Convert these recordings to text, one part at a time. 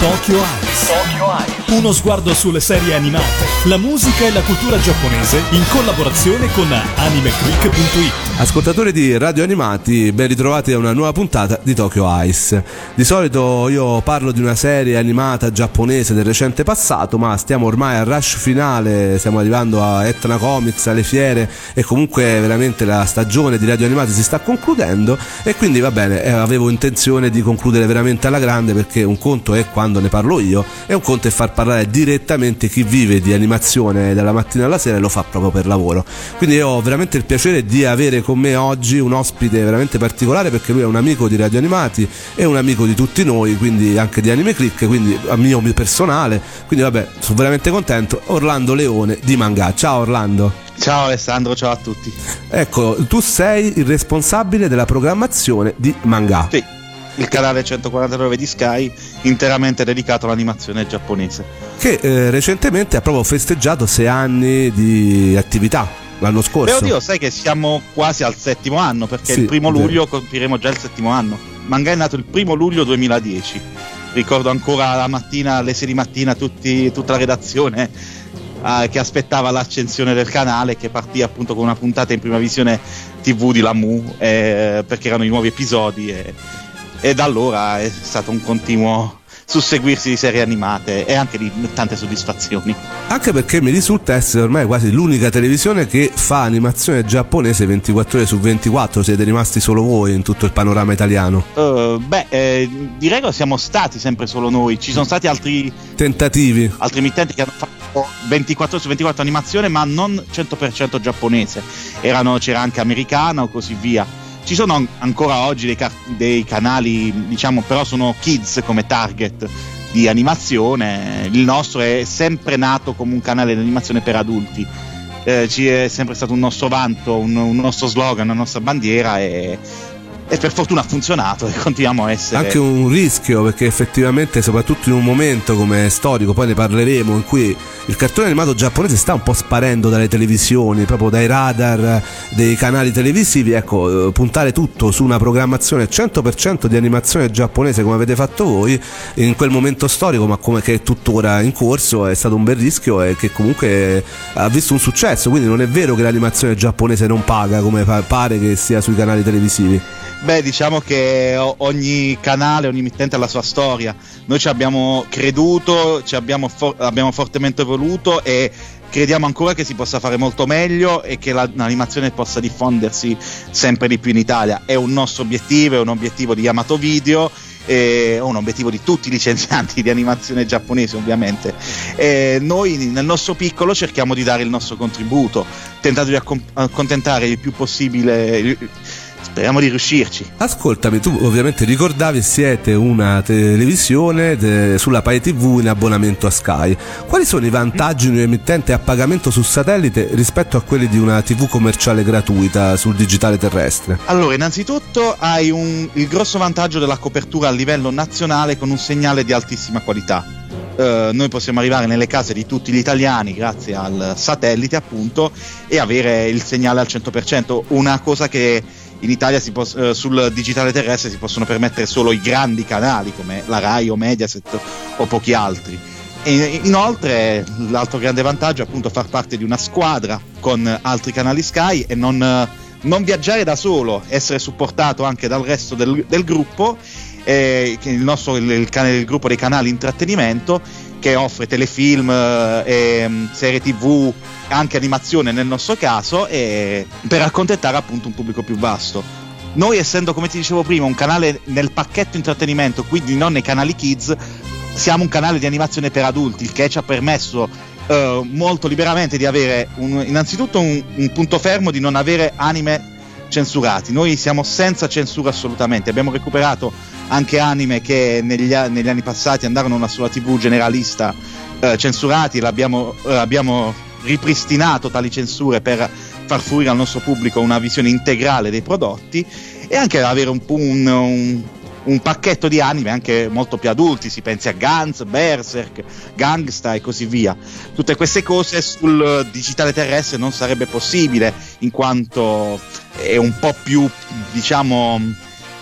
Tokyo Eyes. Tokyo Eyes. Uno sguardo sulle serie animate, la musica e la cultura giapponese in collaborazione con AnimeClick.it. Ascoltatori di Radio Animati, ben ritrovati a una nuova puntata di Tokyo Ice. Di solito io parlo di una serie animata giapponese del recente passato, ma stiamo ormai al rush finale, stiamo arrivando a Etna Comics, alle fiere e comunque veramente la stagione di Radio Animati si sta concludendo e quindi va bene, eh, avevo intenzione di concludere veramente alla grande perché un conto è quando ne parlo io e un conto è far parlare direttamente chi vive di animazione dalla mattina alla sera e lo fa proprio per lavoro. Quindi ho veramente il piacere di avere con me oggi un ospite veramente particolare perché lui è un amico di Radio Animati e un amico di tutti noi, quindi anche di Anime Click, quindi a mio personale. Quindi vabbè, sono veramente contento. Orlando Leone di Manga. Ciao Orlando. Ciao Alessandro, ciao a tutti. Ecco, tu sei il responsabile della programmazione di Manga. Sì il canale 149 di Sky interamente dedicato all'animazione giapponese. Che eh, recentemente ha proprio festeggiato sei anni di attività l'anno scorso. Beh, oddio, sai che siamo quasi al settimo anno perché sì, il primo luglio compiremo già il settimo anno. Manga è nato il primo luglio 2010. Ricordo ancora la mattina, alle 6 di mattina, tutti, tutta la redazione eh, che aspettava l'accensione del canale che partì appunto con una puntata in prima visione TV di Lamu eh, perché erano i nuovi episodi e e da allora è stato un continuo susseguirsi di serie animate e anche di tante soddisfazioni. Anche perché mi risulta essere ormai quasi l'unica televisione che fa animazione giapponese 24 ore su 24, siete rimasti solo voi in tutto il panorama italiano? Uh, beh, eh, direi che siamo stati sempre solo noi, ci sono stati altri tentativi, altri emittenti che hanno fatto 24 ore su 24 animazione ma non 100% giapponese, Erano, c'era anche americana o così via ci sono ancora oggi dei, ca- dei canali, diciamo, però sono kids come target di animazione. Il nostro è sempre nato come un canale di animazione per adulti. Eh, ci è sempre stato un nostro vanto, un, un nostro slogan, una nostra bandiera e e per fortuna ha funzionato e continuiamo a essere anche un rischio perché effettivamente soprattutto in un momento come storico poi ne parleremo in cui il cartone animato giapponese sta un po' sparendo dalle televisioni proprio dai radar dei canali televisivi. Ecco eh, puntare tutto su una programmazione 100% di animazione giapponese come avete fatto voi in quel momento storico ma come che è tuttora in corso è stato un bel rischio e che comunque ha visto un successo. Quindi non è vero che l'animazione giapponese non paga come pare che sia sui canali televisivi Beh, diciamo che ogni canale, ogni mittente ha la sua storia. Noi ci abbiamo creduto, ci abbiamo, for- abbiamo fortemente voluto e crediamo ancora che si possa fare molto meglio e che l'animazione possa diffondersi sempre di più in Italia. È un nostro obiettivo, è un obiettivo di Yamato Video è un obiettivo di tutti i licenzianti di animazione giapponese ovviamente e noi nel nostro piccolo cerchiamo di dare il nostro contributo tentando di accontentare il più possibile Speriamo di riuscirci. Ascoltami, tu ovviamente ricordavi siete una televisione de, sulla Pai TV in abbonamento a Sky. Quali sono i vantaggi di un emittente a pagamento su satellite rispetto a quelli di una TV commerciale gratuita sul digitale terrestre? Allora, innanzitutto hai un, il grosso vantaggio della copertura a livello nazionale con un segnale di altissima qualità. Uh, noi possiamo arrivare nelle case di tutti gli italiani grazie al satellite appunto e avere il segnale al 100%, una cosa che in Italia pos- eh, sul digitale terrestre si possono permettere solo i grandi canali come la Rai o Mediaset o pochi altri. E inoltre l'altro grande vantaggio è appunto far parte di una squadra con altri canali Sky e non, non viaggiare da solo, essere supportato anche dal resto del, del gruppo, eh, il, nostro, il, il, il, gruppo dei canali intrattenimento che offre telefilm, eh, serie tv, anche animazione nel nostro caso, per accontentare appunto un pubblico più vasto. Noi essendo, come ti dicevo prima, un canale nel pacchetto intrattenimento, quindi non nei canali kids, siamo un canale di animazione per adulti, il che ci ha permesso eh, molto liberamente di avere un, innanzitutto un, un punto fermo di non avere anime censurati. Noi siamo senza censura assolutamente. Abbiamo recuperato anche anime che negli, negli anni passati andarono sola TV generalista eh, censurati. L'abbiamo, eh, abbiamo ripristinato tali censure per far fruire al nostro pubblico una visione integrale dei prodotti e anche avere un, un, un, un pacchetto di anime anche molto più adulti, si pensi a Guns, Berserk, Gangsta e così via. Tutte queste cose sul digitale terrestre non sarebbe possibile in quanto è un po' più, diciamo,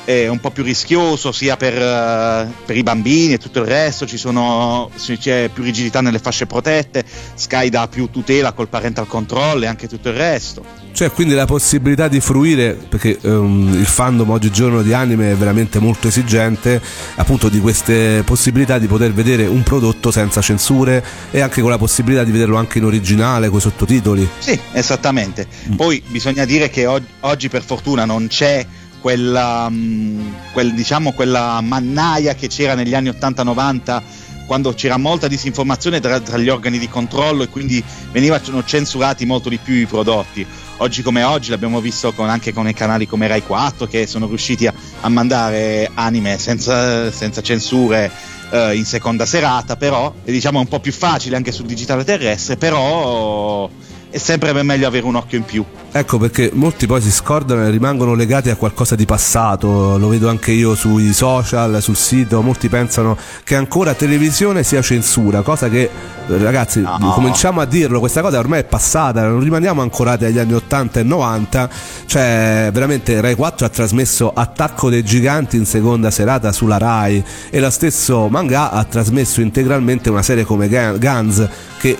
è un po' più rischioso sia per, uh, per, i bambini e tutto il resto, ci sono, c'è più rigidità nelle fasce protette, Sky dà più tutela col parental control e anche tutto il resto. C'è quindi la possibilità di fruire, perché um, il fandom oggigiorno di anime è veramente molto esigente, appunto di queste possibilità di poter vedere un prodotto senza censure e anche con la possibilità di vederlo anche in originale, con i sottotitoli. Sì, esattamente. Mm. Poi bisogna dire che og- oggi per fortuna non c'è quella, um, quel, diciamo, quella mannaia che c'era negli anni 80-90 quando c'era molta disinformazione tra, tra, gli organi di controllo e quindi venivano censurati molto di più i prodotti. Oggi come oggi l'abbiamo visto con, anche con i canali come Rai 4 che sono riusciti a, a mandare anime senza, senza censure eh, in seconda serata, però diciamo è un po' più facile anche sul digitale terrestre, però è sempre meglio avere un occhio in più. Ecco perché molti poi si scordano e rimangono legati a qualcosa di passato, lo vedo anche io sui social, sul sito, molti pensano che ancora televisione sia censura, cosa che ragazzi no. cominciamo a dirlo, questa cosa ormai è passata, non rimaniamo ancorati agli anni 80 e 90, cioè veramente Rai 4 ha trasmesso Attacco dei Giganti in seconda serata sulla Rai e lo stesso manga ha trasmesso integralmente una serie come Guns che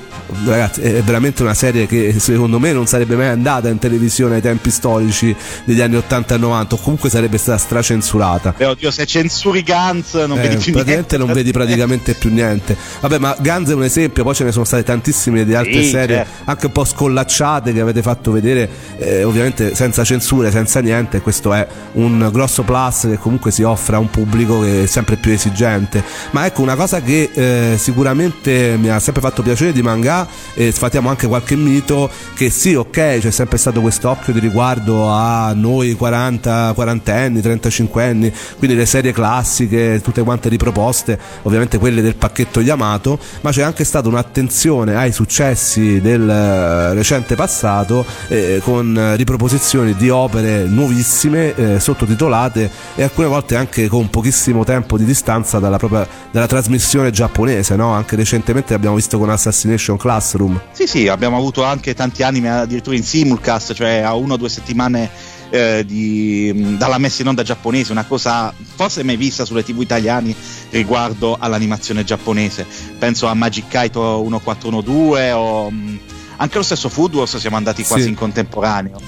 ragazzi è veramente una serie che secondo me non sarebbe mai andata in televisione ai tempi storici degli anni 80 e 90 o comunque sarebbe stata stracensurata. Beh oddio se censuri Guns non eh, vedi più niente non vedi praticamente più niente. Vabbè ma Guns è un esempio poi ce ne sono state tantissime di altre sì, serie certo. anche un po' scollacciate che avete fatto vedere eh, ovviamente senza censure senza niente questo è un grosso plus che comunque si offre a un pubblico che è sempre più esigente. Ma ecco una cosa che eh, sicuramente mi ha sempre fatto piacere di manga e sfatiamo anche qualche mito che sì ok c'è sempre stato questo occhio di riguardo a noi 40 40 anni 35 anni quindi le serie classiche tutte quante riproposte ovviamente quelle del pacchetto Yamato ma c'è anche stata un'attenzione ai successi del eh, recente passato eh, con riproposizioni di opere nuovissime eh, sottotitolate e alcune volte anche con pochissimo tempo di distanza dalla, propria, dalla trasmissione giapponese no? anche recentemente l'abbiamo visto con Assassination Classroom. Sì, sì, abbiamo avuto anche tanti anime addirittura in simulcast, cioè a una o due settimane eh, di, dalla messa in onda giapponese, una cosa forse mai vista sulle tv italiane riguardo all'animazione giapponese. Penso a Magic Kaito 1412 o mh, anche lo stesso Food Wars siamo andati quasi sì. in contemporaneo.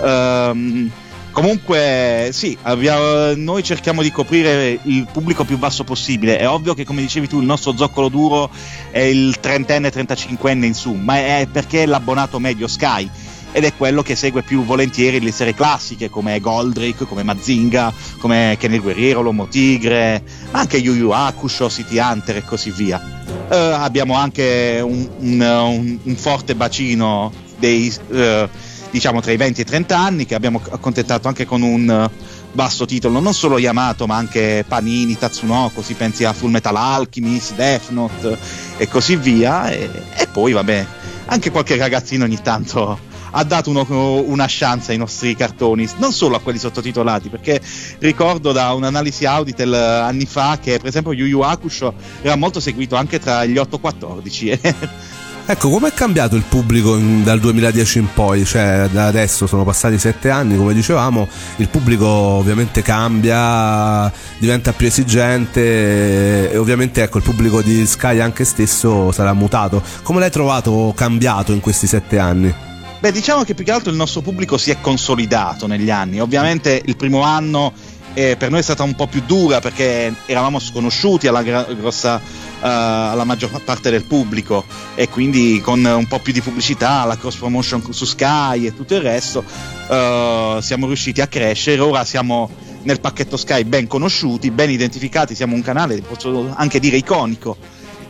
Um, Comunque, sì, abbiamo, noi cerchiamo di coprire il pubblico più basso possibile. È ovvio che, come dicevi tu, il nostro zoccolo duro è il trentenne, trentacinquenne in su, ma è perché è l'abbonato medio Sky ed è quello che segue più volentieri le serie classiche come Goldrick, come Mazinga, come Ken il Guerriero, l'Uomo Tigre, anche Yu Yu Hakusho, City Hunter e così via. Uh, abbiamo anche un, un, un, forte bacino dei... Uh, diciamo tra i 20 e i 30 anni che abbiamo accontentato anche con un eh, basso titolo non solo Yamato ma anche Panini, Tatsunoko si pensi a Full Metal Alchemist, Death Note e così via e, e poi vabbè anche qualche ragazzino ogni tanto ha dato uno, una chance ai nostri cartoni, non solo a quelli sottotitolati, perché ricordo da un'analisi Auditel anni fa che per esempio Yu Yu Hakusho era molto seguito anche tra gli 8-14 Ecco, com'è cambiato il pubblico in, dal 2010 in poi? Cioè, da adesso sono passati sette anni, come dicevamo, il pubblico ovviamente cambia, diventa più esigente e ovviamente ecco, il pubblico di Sky anche stesso sarà mutato. Come l'hai trovato cambiato in questi sette anni? Beh, diciamo che più che altro il nostro pubblico si è consolidato negli anni. Ovviamente il primo anno eh, per noi è stata un po' più dura perché eravamo sconosciuti alla gra- grossa uh, alla maggior parte del pubblico e quindi con un po' più di pubblicità, la cross promotion su Sky e tutto il resto uh, siamo riusciti a crescere, ora siamo nel pacchetto Sky ben conosciuti, ben identificati, siamo un canale, posso anche dire iconico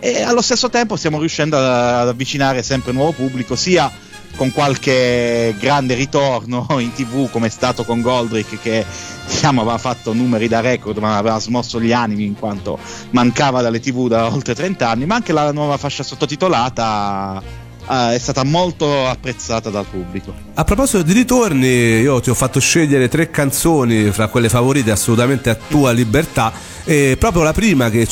e allo stesso tempo stiamo riuscendo ad avvicinare sempre nuovo pubblico sia con qualche grande ritorno in tv come è stato con Goldrick che diciamo, aveva fatto numeri da record ma aveva smosso gli animi in quanto mancava dalle tv da oltre 30 anni ma anche la nuova fascia sottotitolata Uh, è stata molto apprezzata dal pubblico. A proposito di ritorni, io ti ho fatto scegliere tre canzoni fra quelle favorite assolutamente a tua libertà e proprio la prima che,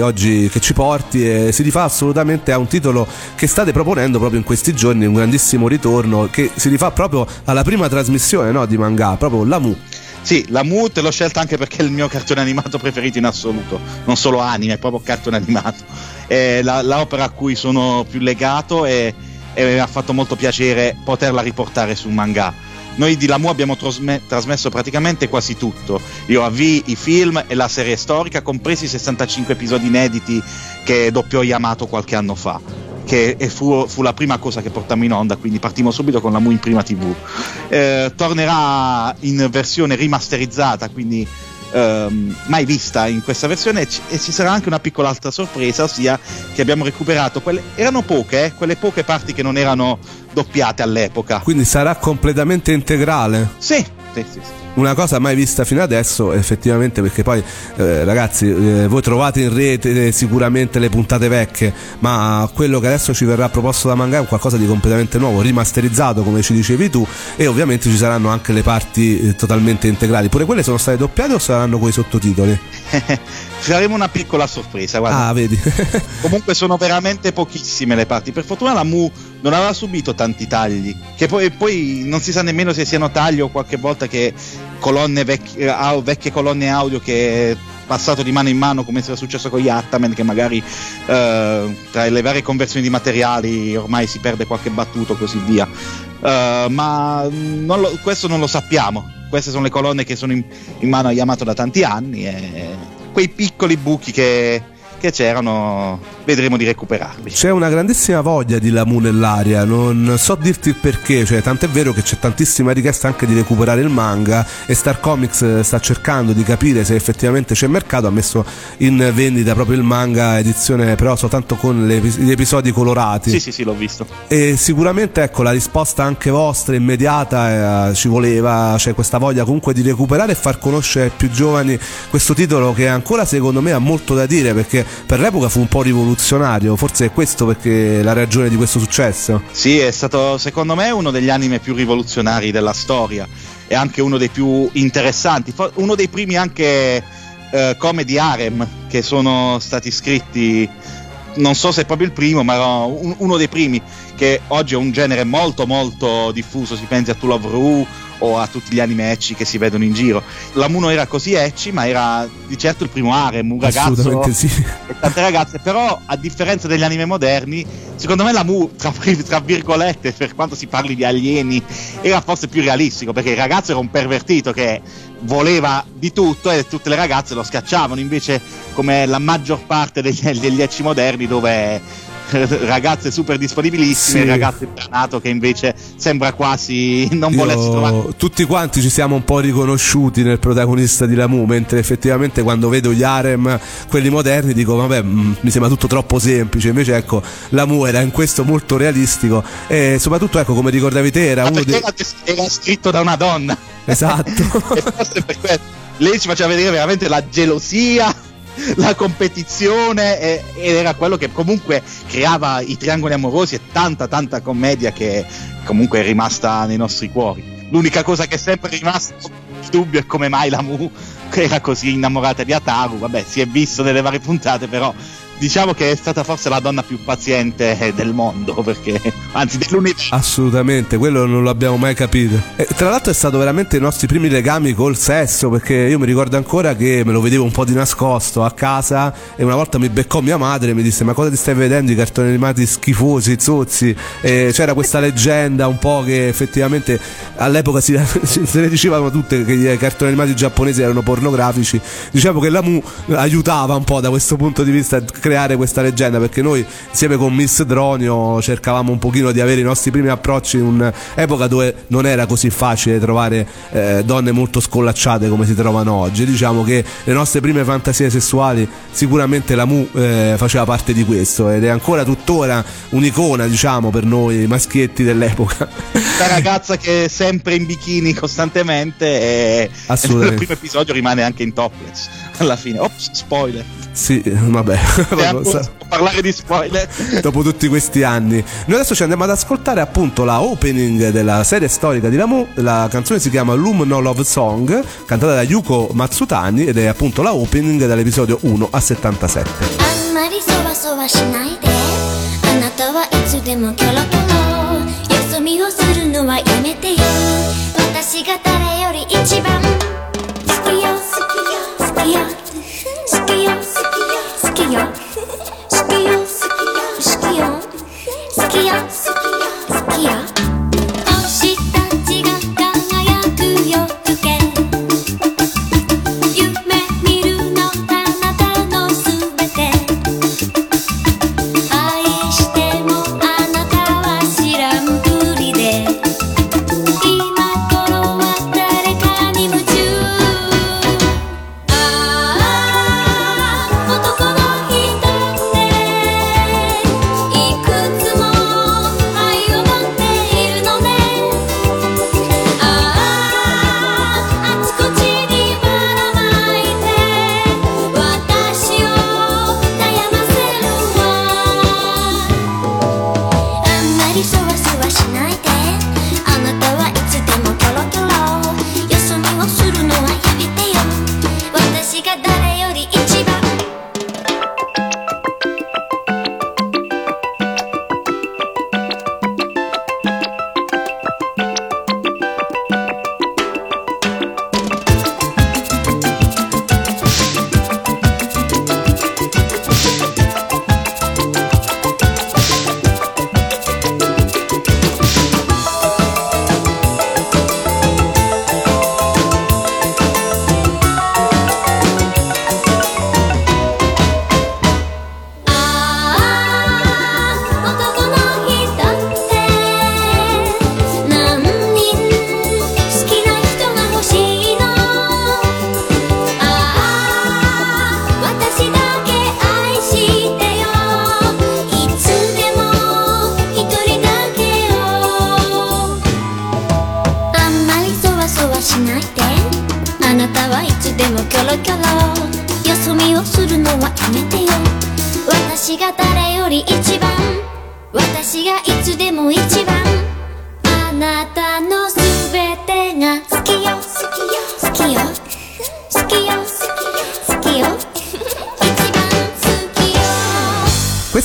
oggi, che ci porti eh, si rifà assolutamente a un titolo che state proponendo proprio in questi giorni, un grandissimo ritorno che si rifà proprio alla prima trasmissione no, di manga, proprio Lamu. Sì, la Mute l'ho scelta anche perché è il mio cartone animato preferito in assoluto, non solo anime, è proprio cartone animato. È la, l'opera a cui sono più legato e, e mi ha fatto molto piacere poterla riportare su manga. Noi di Lamu abbiamo trasme- trasmesso praticamente quasi tutto. Io avvi i film e la serie storica, compresi i 65 episodi inediti che doppiò Yamato qualche anno fa che fu, fu, la prima cosa che portammo in onda, quindi partimmo subito con la Mu in prima TV. Eh, tornerà in versione rimasterizzata, quindi ehm, mai vista in questa versione e ci sarà anche una piccola altra sorpresa, ossia che abbiamo recuperato quelle, erano poche, eh, quelle poche parti che non erano doppiate all'epoca. Quindi sarà completamente integrale? Sì, sì, sì. sì una cosa mai vista fino adesso effettivamente perché poi eh, ragazzi eh, voi trovate in rete sicuramente le puntate vecchie ma quello che adesso ci verrà proposto da Manga è qualcosa di completamente nuovo rimasterizzato come ci dicevi tu e ovviamente ci saranno anche le parti eh, totalmente integrali pure quelle sono state doppiate o saranno con i sottotitoli? faremo una piccola sorpresa guarda. ah vedi comunque sono veramente pochissime le parti per fortuna la Mu non aveva subito tanti tagli che poi, poi non si sa nemmeno se siano tagli o qualche volta che colonne vecchie, uh, vecchie colonne audio che passato di mano in mano come era successo con gli Ataman che magari uh, tra le varie conversioni di materiali ormai si perde qualche battuto così via. Uh, ma non lo, questo non lo sappiamo. Queste sono le colonne che sono in, in mano a Yamato da tanti anni e quei piccoli buchi che che c'erano, vedremo di recuperarli. C'è una grandissima voglia di Lamu nell'aria, non so dirti il perché, cioè, tant'è vero che c'è tantissima richiesta anche di recuperare il manga e Star Comics sta cercando di capire se effettivamente c'è mercato, ha messo in vendita proprio il manga edizione però soltanto con gli episodi colorati. Sì, sì, sì, l'ho visto. E sicuramente ecco la risposta anche vostra immediata eh, ci voleva, c'è questa voglia comunque di recuperare e far conoscere ai più giovani questo titolo che ancora secondo me ha molto da dire perché per l'epoca fu un po' rivoluzionario, forse è questo perché la ragione di questo successo. Sì, è stato secondo me uno degli anime più rivoluzionari della storia e anche uno dei più interessanti, uno dei primi anche eh, comedy harem che sono stati scritti non so se è proprio il primo, ma uno dei primi, che oggi è un genere molto molto diffuso, si pensi a To Love Ru o a tutti gli anime ecci che si vedono in giro. La Mu non era così ecci, ma era di certo il primo harem, un ragazzo sì. e tante ragazze, però a differenza degli anime moderni, secondo me la Mu, tra, tra, virgolette, per quanto si parli di alieni, era forse più realistico, perché il ragazzo era un pervertito che voleva di tutto e tutte le ragazze lo scacciavano, invece come la maggior parte degli, degli ecci moderni dove ragazze super disponibilissime, sì. ragazzo imbranato che invece sembra quasi non volersi trovare. Tutti quanti ci siamo un po' riconosciuti nel protagonista di Lamu, mentre effettivamente quando vedo gli harem, quelli moderni, dico vabbè, mh, mm, mi sembra tutto troppo semplice, invece ecco, Lamu era in questo molto realistico e soprattutto ecco, come ricordavi te, era Ma uno dei... era scritto da una donna. Esatto. e forse per questo lei ci faceva vedere veramente la gelosia la competizione e, ed era quello che comunque creava i triangoli amorosi e tanta tanta commedia che comunque è rimasta nei nostri cuori. L'unica cosa che è sempre rimasta in dubbio è come mai la Mu era così innamorata di Ataru, vabbè si è visto nelle varie puntate però diciamo che è stata forse la donna più paziente del mondo, perché, anzi dell'universo. Assolutamente, quello non l'abbiamo mai capito. E, tra l'altro è stato veramente i nostri primi legami col sesso, perché io mi ricordo ancora che me lo vedevo un po' di nascosto a casa e una volta mi beccò mia madre e mi disse ma cosa ti stai vedendo i cartoni animati schifosi, zozzi? E c'era questa leggenda un po' che effettivamente all'epoca si, se ne dicevano tutte che i cartoni animati giapponesi erano pornografici. Diciamo che la Mu aiutava un po' da questo punto di vista creare questa leggenda perché noi insieme con Miss Dronio cercavamo un pochino di avere i nostri primi approcci in un'epoca dove non era così facile trovare eh, donne molto scollacciate come si trovano oggi. Diciamo che le nostre prime fantasie sessuali sicuramente la Mu eh, faceva parte di questo ed è ancora tuttora un'icona diciamo per noi maschietti dell'epoca. La ragazza che è sempre in bikini costantemente e, e nel primo episodio rimane anche in topless alla fine. Ops spoiler sì, vabbè. parlare di spoiler. Dopo tutti questi anni. Noi adesso ci andiamo ad ascoltare appunto la opening della serie storica di Lamu. La canzone si chiama Loom No Love Song, cantata da Yuko Matsutani ed è appunto la opening dall'episodio 1 a 77. あんまりそわそわしないであなたはいつでもキョロキョロ そ見をするのはやめてよ私が誰より一番好きよ好きよ好きよ好きよ Yeah.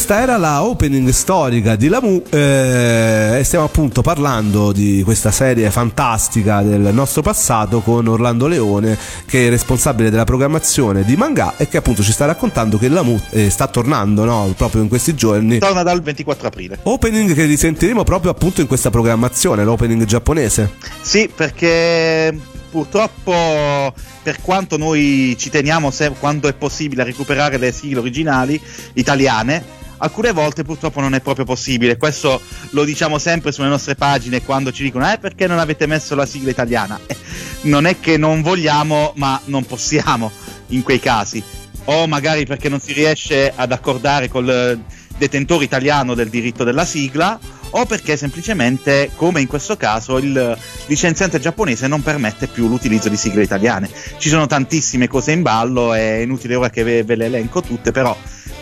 Questa era la opening storica di Lamu eh, e stiamo appunto parlando di questa serie fantastica del nostro passato con Orlando Leone che è responsabile della programmazione di manga e che appunto ci sta raccontando che Lamu eh, sta tornando no? proprio in questi giorni. Torna dal 24 aprile. Opening che risentiremo proprio appunto in questa programmazione, l'opening giapponese. Sì, perché purtroppo per quanto noi ci teniamo se- quando è possibile a recuperare le sigle originali italiane, alcune volte purtroppo non è proprio possibile. Questo lo diciamo sempre sulle nostre pagine quando ci dicono eh perché non avete messo la sigla italiana? Eh, non è che non vogliamo, ma non possiamo in quei casi. O magari perché non si riesce ad accordare col detentore italiano del diritto della sigla o perché semplicemente, come in questo caso, il licenziante giapponese non permette più l'utilizzo di sigle italiane. Ci sono tantissime cose in ballo, è inutile ora che ve, ve le elenco tutte, però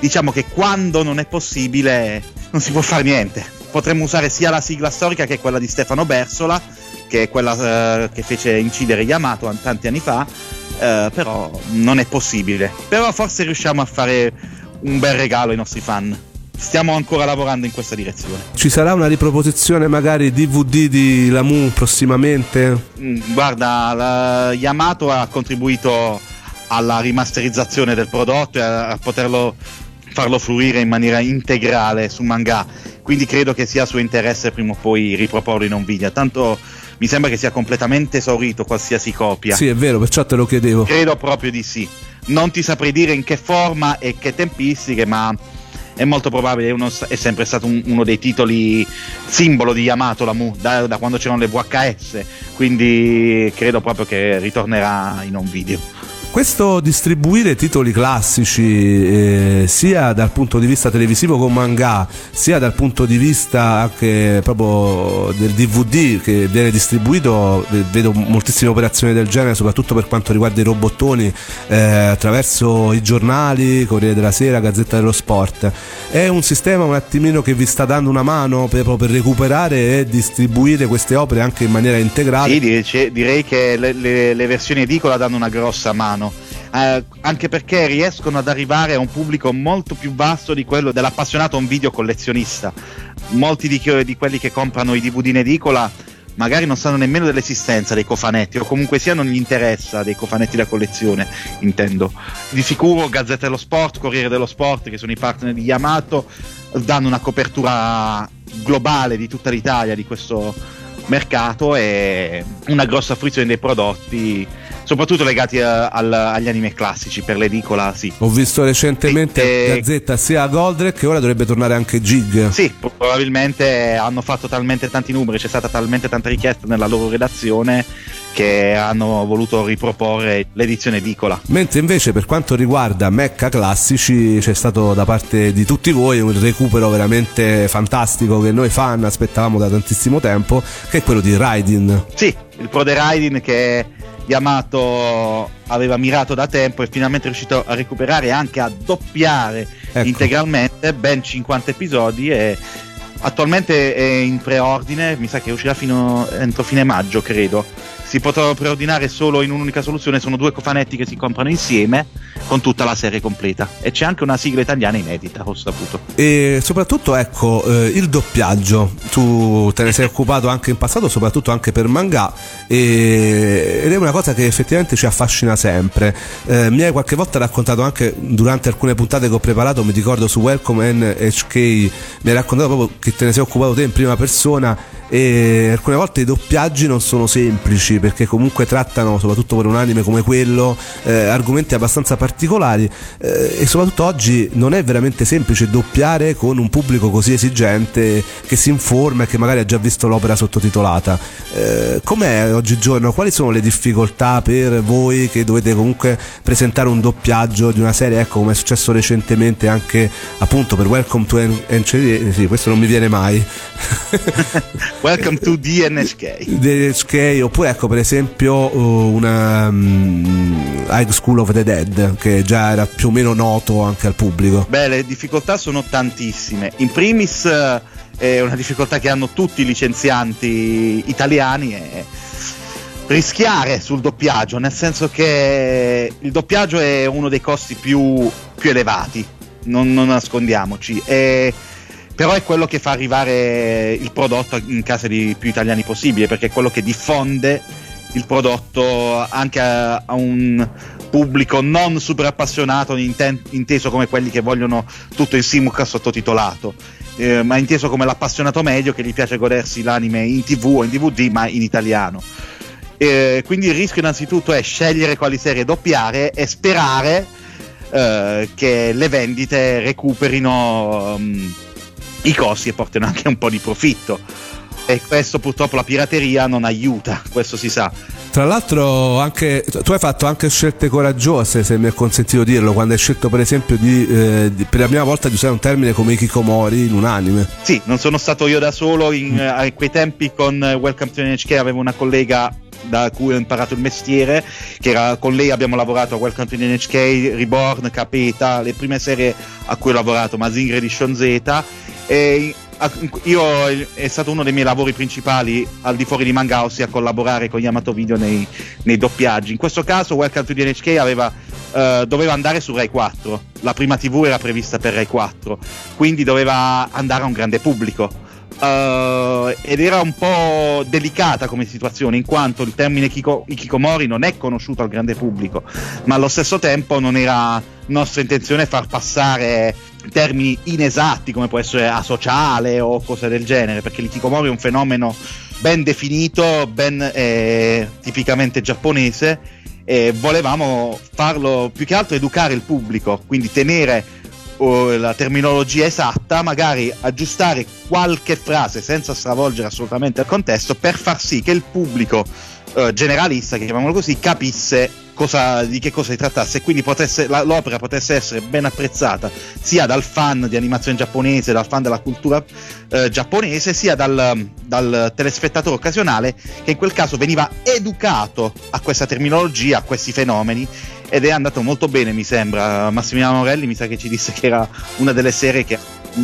diciamo che quando non è possibile non si può fare niente. Potremmo usare sia la sigla storica che quella di Stefano Bersola, che è quella eh, che fece incidere Yamato an- tanti anni fa, eh, però non è possibile. Però forse riusciamo a fare un bel regalo ai nostri fan. Stiamo ancora lavorando in questa direzione. Ci sarà una riproposizione magari DVD di Lamu prossimamente? Mm, Guarda, la Yamato ha contribuito alla rimasterizzazione del prodotto e a poterlo farlo fruire in maniera integrale su manga. Quindi credo che sia suo interesse prima o poi riproporlo in un video. Tanto mi sembra che sia completamente esaurito qualsiasi copia. Sì, è vero, perciò te lo chiedevo. Credo proprio di sì. Non ti saprei dire in che forma e che tempistiche, ma è molto probabile. È, uno- è sempre stato un- uno dei titoli simbolo di Yamato, la Mu, da, da quando c'erano le VHS. Quindi credo proprio che ritornerà in un video. Questo distribuire titoli classici eh, sia dal punto di vista televisivo con manga, sia dal punto di vista anche proprio del DVD che viene distribuito, vedo moltissime operazioni del genere, soprattutto per quanto riguarda i robottoni, eh, attraverso i giornali, Corriere della Sera, Gazzetta dello Sport. È un sistema un attimino che vi sta dando una mano per, per recuperare e distribuire queste opere anche in maniera integrale. Sì, dice- direi che le, le- le versioni edicola danno una grossa mano. Eh, anche perché riescono ad arrivare a un pubblico molto più vasto di quello dell'appassionato a un video collezionista. Molti di, di quelli che comprano i DVD in edicola magari non sanno nemmeno dell'esistenza dei cofanetti o comunque sia non gli interessa dei cofanetti da collezione, intendo. Di sicuro Gazzetta dello Sport, Corriere dello Sport, che sono i partner di Yamato, danno una copertura globale di tutta l'Italia di questo mercato e una grossa fruizione dei prodotti soprattutto legati a, al, agli anime classici per l'edicola sì ho visto recentemente e, eh, Gazzetta sia a Goldrake che ora dovrebbe tornare anche Gig sì probabilmente hanno fatto talmente tanti numeri c'è stata talmente tanta richiesta nella loro redazione che hanno voluto riproporre l'edizione edicola. Mentre invece per quanto riguarda Mecca classici c'è stato da parte di tutti voi un recupero veramente fantastico che noi fan aspettavamo da tantissimo tempo, che è quello di Raidin. Sì, il Pro de Raidin che Yamato aveva mirato da tempo e finalmente è riuscito a recuperare e anche a doppiare ecco. integralmente ben 50 episodi e attualmente è in preordine, mi sa che uscirà fino entro fine maggio, credo si potranno preordinare solo in un'unica soluzione, sono due cofanetti che si comprano insieme con tutta la serie completa e c'è anche una sigla italiana inedita, ho saputo. E soprattutto ecco eh, il doppiaggio, tu te ne sei occupato anche in passato, soprattutto anche per manga e... ed è una cosa che effettivamente ci affascina sempre. Eh, mi hai qualche volta raccontato anche durante alcune puntate che ho preparato, mi ricordo su Welcome NHK, mi hai raccontato proprio che te ne sei occupato te in prima persona e alcune volte i doppiaggi non sono semplici perché comunque trattano soprattutto per un anime come quello eh, argomenti abbastanza particolari eh, e soprattutto oggi non è veramente semplice doppiare con un pubblico così esigente che si informa e che magari ha già visto l'opera sottotitolata. Eh, com'è oggigiorno? Quali sono le difficoltà per voi che dovete comunque presentare un doppiaggio di una serie? Ecco come è successo recentemente anche appunto per Welcome to NCD sì questo non mi viene mai Welcome to DNSK. DNSK, oppure ecco per esempio uh, una um, High School of the Dead, che già era più o meno noto anche al pubblico. Beh, le difficoltà sono tantissime. In primis uh, è una difficoltà che hanno tutti i licenzianti italiani è rischiare sul doppiaggio, nel senso che il doppiaggio è uno dei costi più, più elevati, non, non nascondiamoci. E però è quello che fa arrivare il prodotto in casa di più italiani possibile, perché è quello che diffonde il prodotto anche a, a un pubblico non super appassionato, inten- inteso come quelli che vogliono tutto il simulcast sottotitolato, eh, ma inteso come l'appassionato medio che gli piace godersi l'anime in tv o in dvd, ma in italiano. Eh, quindi il rischio innanzitutto è scegliere quali serie doppiare e sperare eh, che le vendite recuperino um, i costi e portano anche un po' di profitto. E questo purtroppo la pirateria non aiuta, questo si sa. Tra l'altro anche, tu hai fatto anche scelte coraggiose, se mi è consentito dirlo, quando hai scelto per esempio di, eh, di, per la prima volta di usare un termine come Ikikomori in un anime. Sì, non sono stato io da solo, in, mm. a quei tempi con Welcome to NHK avevo una collega da cui ho imparato il mestiere, che era, con lei abbiamo lavorato a Welcome to NHK, Reborn, Capeta, le prime serie a cui ho lavorato, Mazinger di Z e io è stato uno dei miei lavori principali al di fuori di Manga, ossia collaborare con Yamato Video nei, nei doppiaggi. In questo caso, Welcome to the NHK aveva, uh, doveva andare su Rai 4. La prima TV era prevista per Rai 4, quindi doveva andare a un grande pubblico. Uh, ed era un po' delicata come situazione in quanto il termine Kiko, Ikikomori non è conosciuto al grande pubblico ma allo stesso tempo non era nostra intenzione far passare termini inesatti come può essere asociale o cose del genere, perché l'ikikomori è un fenomeno ben definito, ben eh, tipicamente giapponese e volevamo farlo più che altro educare il pubblico, quindi tenere uh, la terminologia esatta, magari aggiustare qualche frase senza stravolgere assolutamente il contesto per far sì che il pubblico uh, generalista, chiamiamolo così, capisse cosa, di che cosa si trattasse e quindi potesse, la, l'opera potesse essere ben apprezzata sia dal fan di animazione giapponese, dal fan della cultura eh, giapponese, sia dal, dal, telespettatore occasionale che in quel caso veniva educato a questa terminologia, a questi fenomeni ed è andato molto bene mi sembra. Massimiliano Morelli mi sa che ci disse che era una delle serie che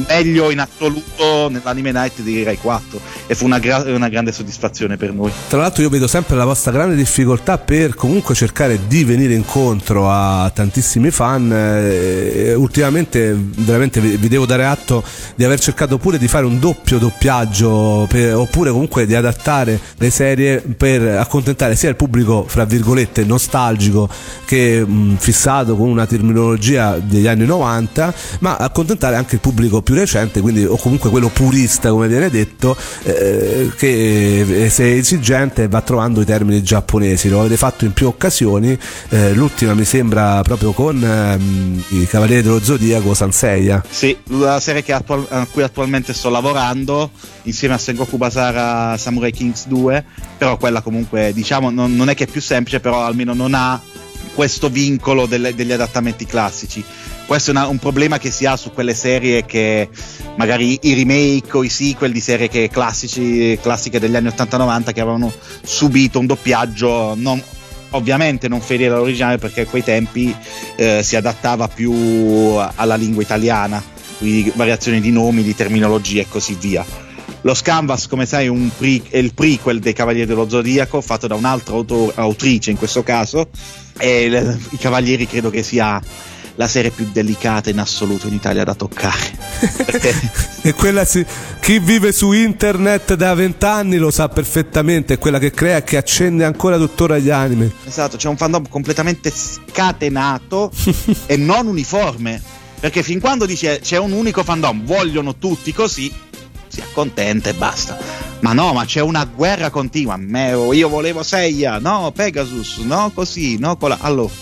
meglio in assoluto nell'anime night di Rai 4 e fu una, gra- una, grande soddisfazione per noi. Tra l'altro io vedo sempre la vostra grande difficoltà per comunque cercare di venire incontro a tantissimi fan eh, ultimamente veramente vi, vi, devo dare atto di aver cercato pure di fare un doppio doppiaggio per, oppure comunque di adattare le serie per accontentare sia il pubblico fra virgolette nostalgico che mh, fissato con una terminologia degli anni 90 ma accontentare anche il pubblico più recente, quindi, o comunque quello purista, come viene detto, eh, che se è esigente va trovando i termini giapponesi. Lo avete fatto in più occasioni, eh, l'ultima mi sembra proprio con ehm, i Cavalieri dello Zodiaco Sanseiya. Sì, la serie attual- a cui attualmente sto lavorando insieme a Sengoku Basara Samurai Kings 2, però quella comunque diciamo non, non è che è più semplice, però almeno non ha questo vincolo delle, degli adattamenti classici questo è una, un problema che si ha su quelle serie che magari i remake o i sequel di serie che classici, classiche degli anni 80-90 che avevano subito un doppiaggio non, ovviamente non fedele all'originale perché a quei tempi eh, si adattava più alla lingua italiana, quindi variazioni di nomi, di terminologia e così via. Lo Scanvas, come sai, è, pre- è il prequel dei Cavalieri dello Zodiaco, fatto da un'altra autor- autrice in questo caso, e le, i Cavalieri credo che sia la serie più delicata in assoluto in Italia da toccare. e quella si, chi vive su internet da vent'anni lo sa perfettamente, è quella che crea e che accende ancora tuttora gli anime. Esatto, c'è un fandom completamente scatenato e non uniforme. Perché fin quando dice c'è un unico fandom, vogliono tutti così, si accontenta e basta. Ma no, ma c'è una guerra continua. Meo, io volevo Seiya, no, Pegasus, no, così, no, cola. Allora,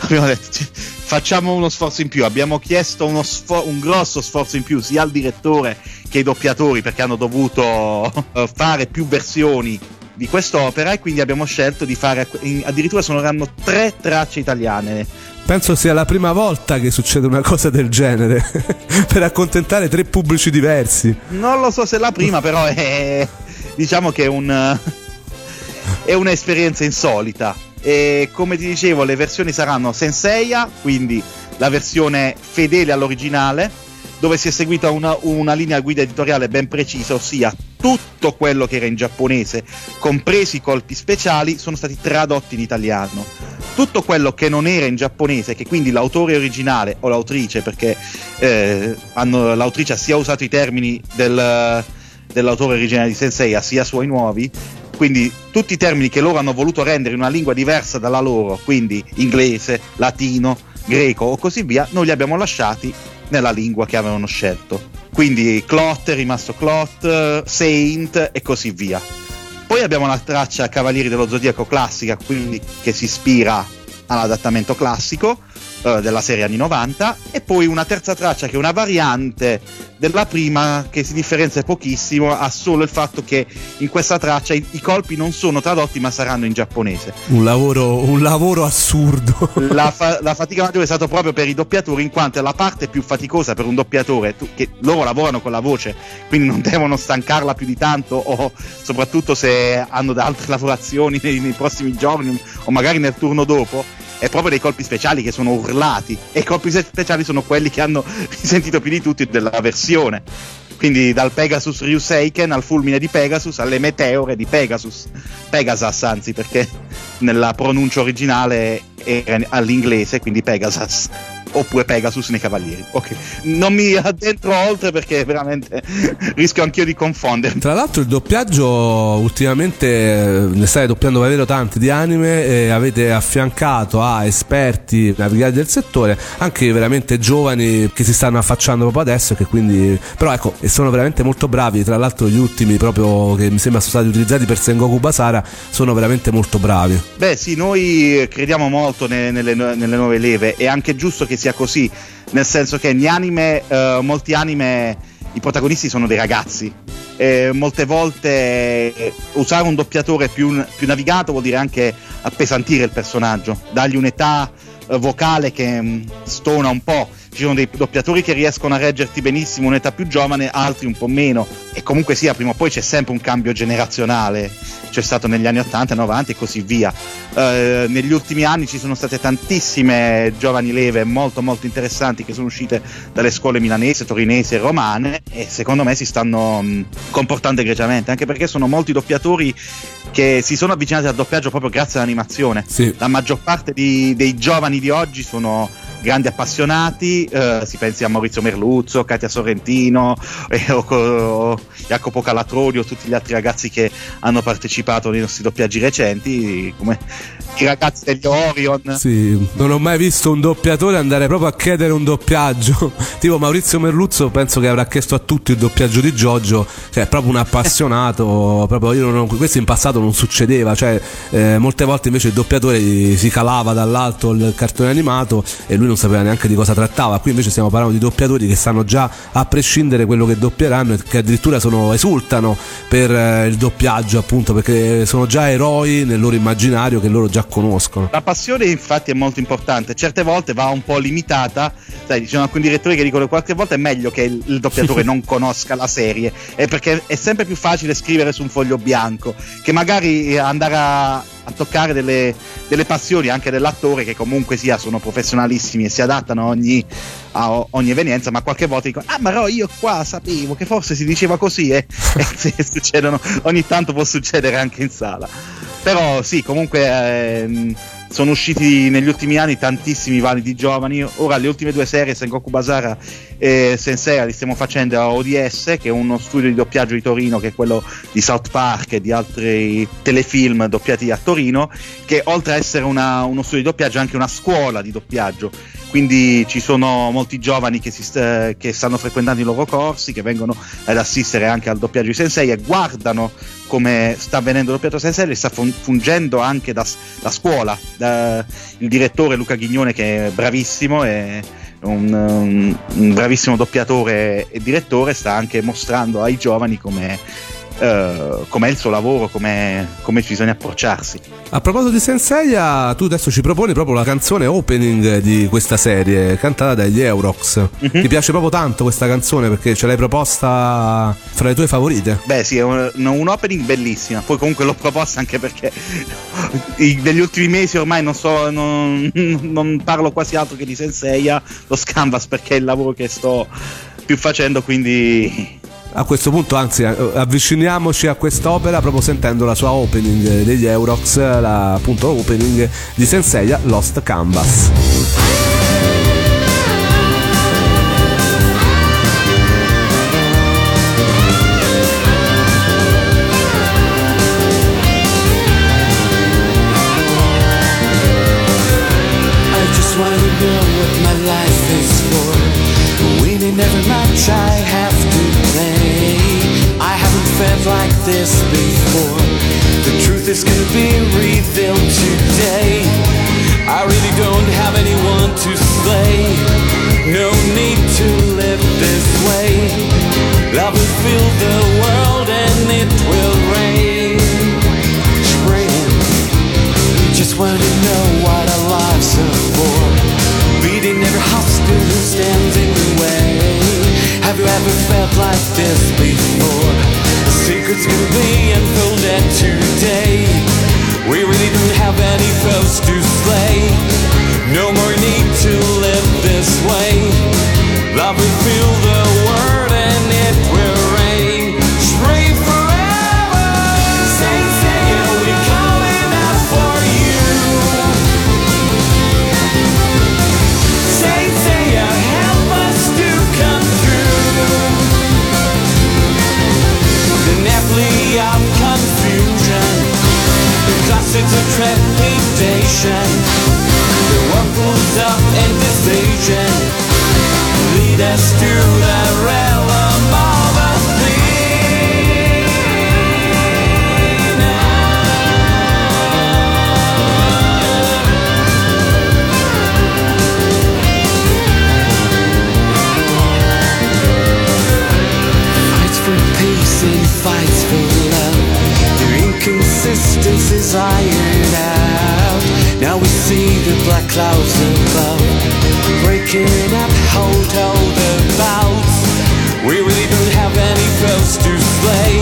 abbiamo detto facciamo uno sforzo in più. Abbiamo chiesto sfo- un grosso sforzo in più sia al direttore che ai doppiatori perché hanno dovuto eh, fare più versioni di quest'opera e quindi abbiamo scelto di fare addirittura suoneranno tre tracce italiane. Penso sia la prima volta che succede una cosa del genere per accontentare tre pubblici diversi. Non lo so se è la prima, però è diciamo che è un è un'esperienza insolita e come ti dicevo, le versioni saranno Senseiya, quindi la versione fedele all'originale, dove si è seguita una, una, linea guida editoriale ben precisa, ossia tutto quello che era in giapponese, compresi i colpi speciali, sono stati tradotti in italiano. Tutto quello che non era in giapponese, che quindi l'autore originale o l'autrice, perché eh, hanno, l'autrice ha sia usato i termini del, dell'autore originale di Senseiya, sia suoi nuovi, quindi tutti i termini che loro hanno voluto rendere in una lingua diversa dalla loro, quindi inglese, latino, greco o così via, noi li abbiamo lasciati nella lingua che avevano scelto. Quindi Clot è rimasto Clot, Saint e così via. Poi abbiamo la traccia Cavalieri dello Zodiaco classica, quindi che si ispira all'adattamento classico uh, della serie anni 90 e poi una terza traccia che è una variante della prima che si differenzia pochissimo ha solo il fatto che in questa traccia i, i colpi non sono tradotti ma saranno in giapponese. Un lavoro, un lavoro assurdo. La, fa- la, fatica maggiore è stata proprio per i doppiatori in quanto è la parte più faticosa per un doppiatore tu- che loro lavorano con la voce quindi non devono stancarla più di tanto o soprattutto se hanno da altre lavorazioni nei, nei prossimi giorni o magari nel turno dopo è proprio dei colpi speciali che sono urlati. E i colpi speciali sono quelli che hanno risentito più di tutti della versione. Quindi dal Pegasus Ryuseiken al fulmine di Pegasus alle meteore di Pegasus. Pegasus anzi perché nella pronuncia originale era all'inglese quindi Pegasus oppure Pegasus nei Cavalieri. Ok, non mi addentro oltre perché veramente rischio anch'io di confondere. Tra l'altro, il doppiaggio ultimamente eh, ne state doppiando davvero tanti di anime e avete affiancato a esperti navigati del settore, anche veramente giovani che si stanno affacciando proprio adesso. Che quindi, però, ecco, e sono veramente molto bravi. Tra l'altro, gli ultimi proprio che mi sembra sono stati utilizzati per Sengoku Basara sono veramente molto bravi. Beh, sì, noi crediamo molto nelle, nelle, nelle nuove leve. È anche giusto che sia così, nel senso che negli anime, uh, molti anime, i protagonisti sono dei ragazzi. E molte volte eh, usare un doppiatore più, più, navigato vuol dire anche appesantire il personaggio, dargli un'età uh, vocale che um, stona un po'. Ci sono dei doppiatori che riescono a reggerti benissimo un'età più giovane, altri un po' meno. E comunque sia, prima o poi c'è sempre un cambio generazionale. C'è stato negli anni 80, 90 e così via. Eh, negli ultimi anni ci sono state tantissime giovani leve molto molto interessanti che sono uscite dalle scuole milanesi, torinesi e romane e secondo me si stanno mh, comportando egregiamente, anche perché sono molti doppiatori che si sono avvicinati al doppiaggio proprio grazie all'animazione. Sì. La maggior parte di- dei giovani di oggi sono grandi appassionati, eh, si pensi a Maurizio Merluzzo, Katia Sorrentino, eh, o, o Jacopo Calatroni o tutti gli altri ragazzi che hanno partecipato nei nostri doppiaggi recenti, come i ragazzi degli Orion. Sì, non ho mai visto un doppiatore andare proprio a chiedere un doppiaggio. tipo Maurizio Merluzzo, penso che avrà chiesto a tutti il doppiaggio di Giorgio, cioè è proprio un appassionato. proprio io non, questo in passato non succedeva, cioè eh, molte volte invece il doppiatore si calava dall'alto il cartone animato e lui non sapeva neanche di cosa trattava. Qui invece stiamo parlando di doppiatori che sanno già a prescindere quello che doppieranno e che addirittura sono, esultano per eh, il doppiaggio, appunto, perché sono già eroi nel loro immaginario che loro già conoscono. La passione infatti è molto importante, certe volte va un po' limitata, sai, ci sono alcuni direttori che dicono che qualche volta è meglio che il, il doppiatore non conosca la serie, è perché è sempre più facile scrivere su un foglio bianco, che magari andare a, a toccare delle, delle passioni anche dell'attore che comunque sia sono professionalissimi e si adattano a ogni, a ogni evenienza, ma qualche volta dicono, ah ma no, io qua sapevo che forse si diceva così e, e sì, succedono, ogni tanto può succedere anche in sala. Però sì, comunque ehm, sono usciti negli ultimi anni tantissimi validi giovani. Ora le ultime due serie, Sengoku Basara e Sensei, li stiamo facendo a ODS, che è uno studio di doppiaggio di Torino, che è quello di South Park e di altri telefilm doppiati a Torino, che oltre a essere una- uno studio di doppiaggio è anche una scuola di doppiaggio. Quindi ci sono molti giovani che, si st- che stanno frequentando i loro corsi, che vengono ad assistere anche al doppiaggio di Sensei e guardano come sta avvenendo il doppiaggio Sensei, e sta fun- fungendo anche da, da scuola. Da- il direttore Luca Ghignone, che è bravissimo, è un, um, un bravissimo doppiatore e direttore, sta anche mostrando ai giovani come eh, com'è il suo lavoro, come bisogna approcciarsi. A proposito di Senseiya, tu adesso ci proponi proprio la canzone opening di questa serie, cantata dagli Eurox. Mhm. Ti piace proprio tanto questa canzone perché ce l'hai proposta fra le tue favorite? Beh, sì, è un, un opening bellissima. Poi comunque l'ho proposta anche perché negli ultimi mesi ormai non so, non, non parlo quasi altro che di Senseiya, lo Scanvas perché è il lavoro che sto più facendo, quindi A questo punto, anzi, avviciniamoci a quest'opera proprio sentendo la sua opening degli Eurox, la appunto opening di Senseiya Lost Canvas. The classics of trepidation, the whirlpools of indecision lead us to the realm inconsistencies ironed out. Now we see the black clouds above, breaking up told about. We really don't have any ghosts to slay.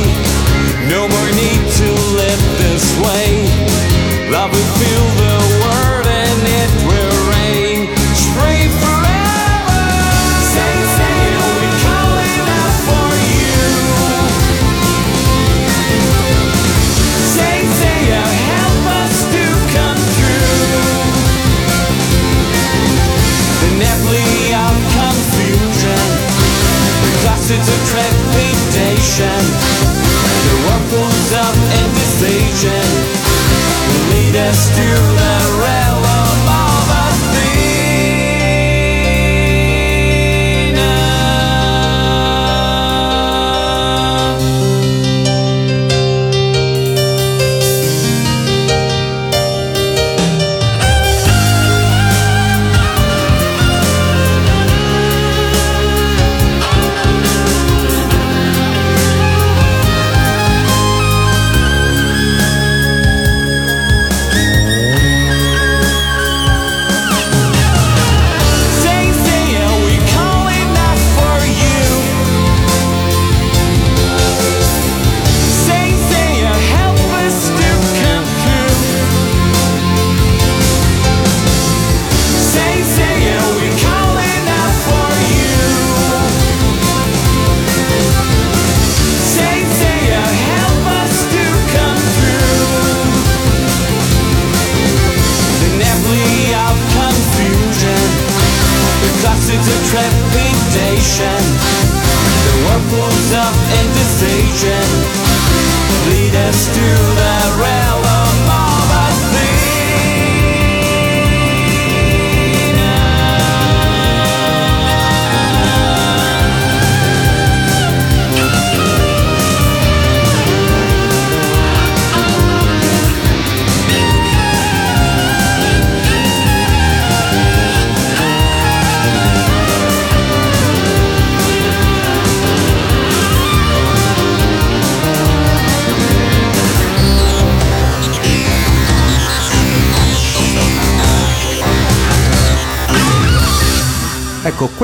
No more need to live this way. Love will fill still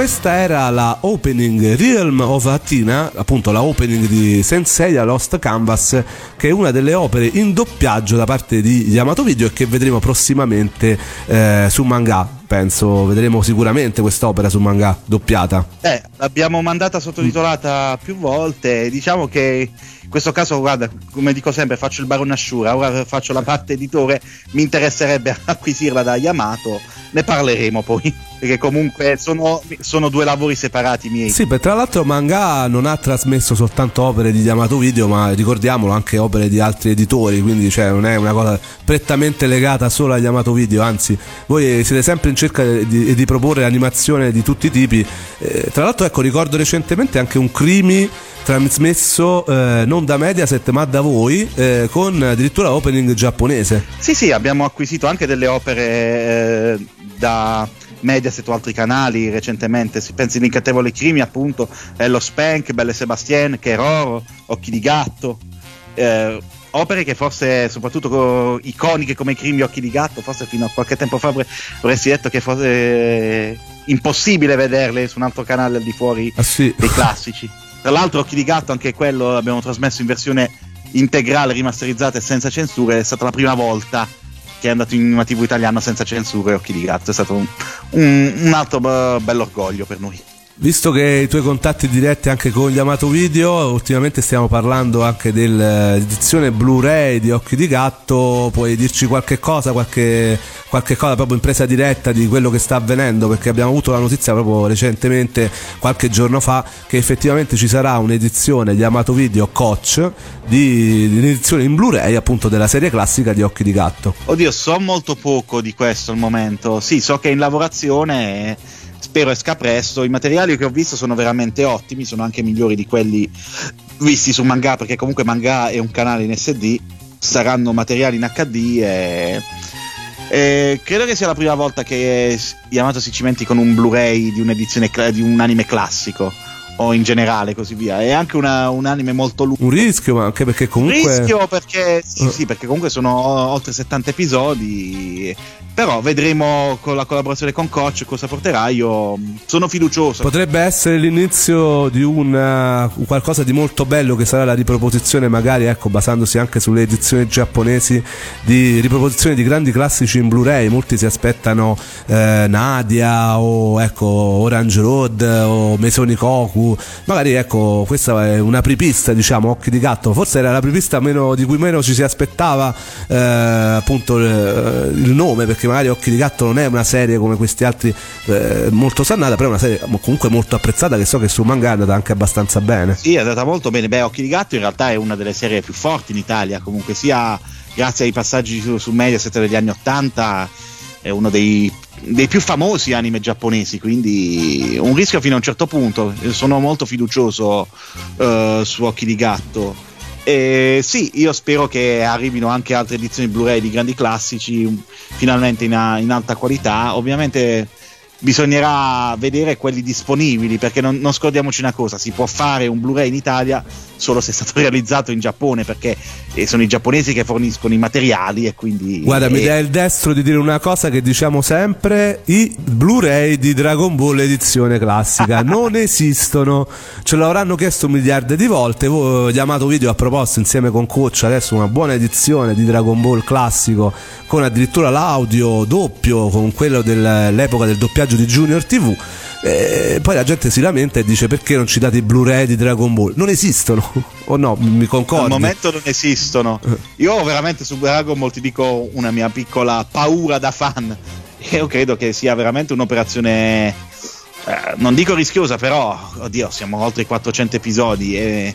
questa era la opening Realm of Athena, appunto la opening di Sensei a Lost Canvas, che è una delle opere in doppiaggio da parte di Yamato Video e che vedremo prossimamente eh, su manga. Penso, vedremo sicuramente quest'opera su manga doppiata. Eh, l'abbiamo mandata sottotitolata più volte. Diciamo che in questo caso, guarda, come dico sempre, faccio il Barone Ashura. Ora faccio la parte editore. Mi interesserebbe acquisirla da Yamato. Ne parleremo poi. Perché comunque sono, sono due lavori separati miei. Sì, per tra l'altro Manga non ha trasmesso soltanto opere di Yamato Video, ma ricordiamolo anche opere di altri editori, quindi cioè, non è una cosa prettamente legata solo a Yamato Video, anzi voi siete sempre in cerca di, di proporre animazione di tutti i tipi. Eh, tra l'altro ecco, ricordo recentemente anche un crimi trasmesso eh, non da Mediaset ma da voi eh, con addirittura opening giapponese. Sì, sì, abbiamo acquisito anche delle opere eh, da Mediaset o altri canali recentemente. Si pensi in Incantevoli Crimi, appunto, Ello Spank, Belle Sebastien, Keroro, Occhi di Gatto. eh, opere che forse, soprattutto co- iconiche come i Crimi Occhi di Gatto, forse fino a qualche tempo fa avre- avresti detto che fosse eh, impossibile vederle su un altro canale al di fuori Ah sì. dei classici. Tra l'altro, Occhi di Gatto, anche quello l'abbiamo trasmesso in versione integrale, rimasterizzata e senza censure. È stata la prima volta che è andato in una TV italiana senza censure. Occhi di Gatto è stato un, un, un altro be- bell'orgoglio per noi. Visto che i tuoi contatti diretti anche con Yamato Video, ultimamente stiamo parlando anche dell'edizione Blu-ray di Occhi di Gatto, puoi dirci qualche cosa, qualche, qualche cosa proprio in presa diretta di quello che sta avvenendo? Perché abbiamo avuto la notizia proprio recentemente, qualche giorno fa, che effettivamente ci sarà un'edizione Yamato Video Coach di, di un'edizione in Blu-ray appunto della serie classica di Occhi di Gatto. Oddio, so molto poco di questo al momento. Sì, so che è in lavorazione. e Spero esca presto. I materiali che ho visto sono veramente ottimi, sono anche migliori di quelli visti su Manga, perché comunque Manga è un canale in SD. Saranno materiali in HD e, e credo che sia la prima volta che Yamato si cimenti con un Blu-ray di di un anime classico. O in generale così via. È anche una, un anime molto lungo. Un rischio, ma anche perché comunque. Rischio perché sì, sì, perché comunque sono oltre 70 episodi. Però vedremo con la collaborazione con Coach cosa porterà. Io sono fiducioso. Potrebbe essere l'inizio di una, qualcosa di molto bello che sarà la riproposizione, magari ecco, basandosi anche sulle edizioni giapponesi di riproposizione di grandi classici in Blu-ray. Molti si aspettano eh, Nadia o ecco, Orange Road o Magari ecco, questa è una pripista, diciamo, Occhi di gatto. Forse era la pripista meno, di cui meno ci si aspettava eh, appunto eh, il nome, perché magari Occhi di gatto non è una serie come questi altri eh, molto sannata, però è una serie comunque molto apprezzata che so che su manga è andata anche abbastanza bene. Sì, è andata molto bene. Beh, Occhi di gatto in realtà è una delle serie più forti in Italia, comunque sia grazie ai passaggi su, su Mediaset degli anni 80 è uno dei, dei, più famosi anime giapponesi, quindi un rischio fino a un certo punto. Sono molto fiducioso uh, su Occhi di Gatto. E sì, io spero che arrivino anche altre edizioni Blu-ray di grandi classici, finalmente in, in alta qualità. Ovviamente bisognerà vedere quelli disponibili perché non, non, scordiamoci una cosa si può fare un Blu-ray in Italia solo se è stato realizzato in Giappone perché eh, sono i giapponesi che forniscono i materiali e quindi guarda eh, mi dai il destro di dire una cosa che diciamo sempre i Blu-ray di Dragon Ball edizione classica non esistono ce l'avranno chiesto un miliardo di volte voi Yamato Video ha proposto insieme con Coach adesso una buona edizione di Dragon Ball classico con addirittura l'audio doppio con quello dell'epoca del doppiaggio di Junior TV. E poi la gente si lamenta e dice perché non ci date i Blu-ray di Dragon Ball? Non esistono, o no? Mi concordi? Al momento non esistono. Io veramente su Dragon Ball ti dico una mia piccola paura da fan. Io credo che sia veramente un'operazione, eh, non dico rischiosa, però, oddio, siamo oltre i 400 episodi e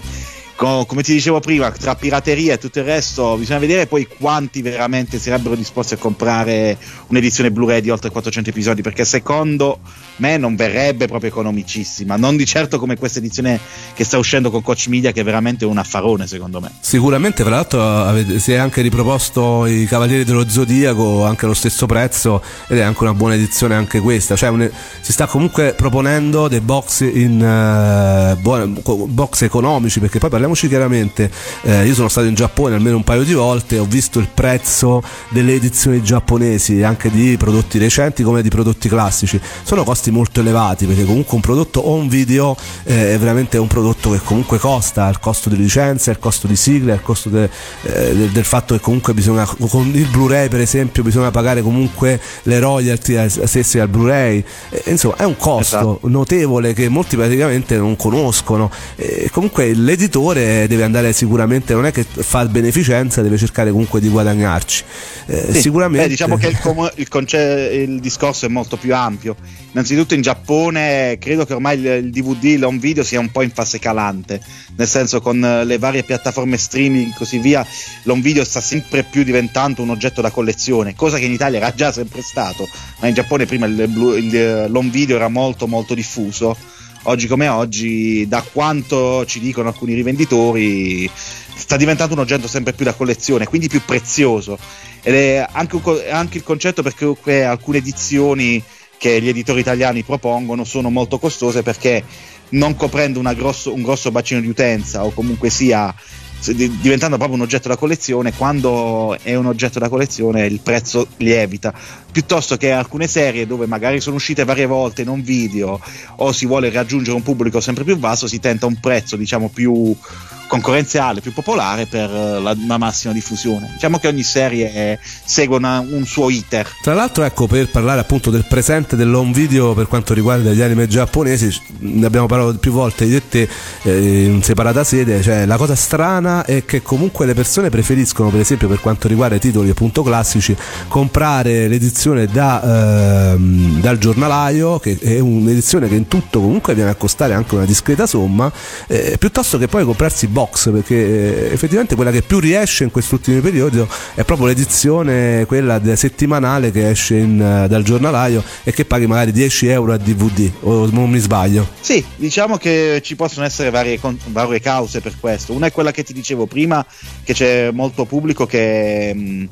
come ti dicevo prima, tra pirateria e tutto il resto, bisogna vedere poi quanti veramente sarebbero disposti a comprare un'edizione Blu-ray di oltre 400 episodi, perché secondo me non verrebbe proprio economicissima, non di certo come questa edizione che sta uscendo con Coach Media, che è veramente un affarone secondo me. Sicuramente, tra l'altro, si è anche riproposto i Cavalieri dello Zodiaco anche allo stesso prezzo, ed è anche una buona edizione anche questa, cioè un, si sta comunque proponendo dei box in uh, buone, box economici, perché poi parliamo parliamoci chiaramente, eh, io sono stato in Giappone almeno un paio di volte, e ho visto il prezzo delle edizioni giapponesi, anche di prodotti recenti come di prodotti classici, sono costi molto elevati perché comunque un prodotto o un video eh, è veramente un prodotto che comunque costa, il costo di licenza, il costo di sigle, il costo de, eh, del, del, fatto che comunque bisogna, con il Blu-ray per esempio, bisogna pagare comunque le royalty stesse al Blu-ray, insomma è un costo esatto. notevole che molti praticamente non conoscono, comunque l'editore settore deve andare sicuramente, non è che fa beneficenza, deve cercare comunque di guadagnarci. Eh, sì, sicuramente. Beh, diciamo che il, com- il, conce- il, discorso è molto più ampio. Innanzitutto in Giappone credo che ormai il, il DVD, l'home video sia un po' in fase calante, nel senso con le varie piattaforme streaming e così via, l'home video sta sempre più diventando un oggetto da collezione, cosa che in Italia era già sempre stato, ma in Giappone prima l'home video era molto molto diffuso oggi come oggi, da quanto ci dicono alcuni rivenditori, sta diventando un oggetto sempre più da collezione, quindi più prezioso. Ed è anche, un, anche il concetto perché alcune edizioni che gli editori italiani propongono sono molto costose perché non coprendo grosso, un grosso bacino di utenza o comunque sia diventando proprio un oggetto da collezione, quando è un oggetto da collezione il prezzo lievita, piuttosto che alcune serie dove magari sono uscite varie volte in un video o si vuole raggiungere un pubblico sempre più vasto, si tenta un prezzo diciamo più concorrenziale, più popolare per eh, la, la, massima diffusione. Diciamo che ogni serie segue una, un suo iter. Tra l'altro, ecco, per parlare appunto del presente dell'home video per quanto riguarda gli anime giapponesi, ne abbiamo parlato più volte e te eh, in separata sede, cioè la cosa strana è che comunque le persone preferiscono, per esempio per quanto riguarda i titoli appunto classici, comprare l'edizione da, ehm, dal giornalaio, che è un'edizione che in tutto comunque viene a costare anche una discreta somma, eh, piuttosto che poi comprarsi box perché eh, effettivamente quella che più riesce in quest'ultimo periodo è proprio l'edizione quella settimanale che esce in, uh, dal giornalaio e che paghi magari 10 euro a DVD o non mi sbaglio? Sì diciamo che ci possono essere varie, varie cause per questo. Una è quella che ti dicevo prima che c'è molto pubblico che mh,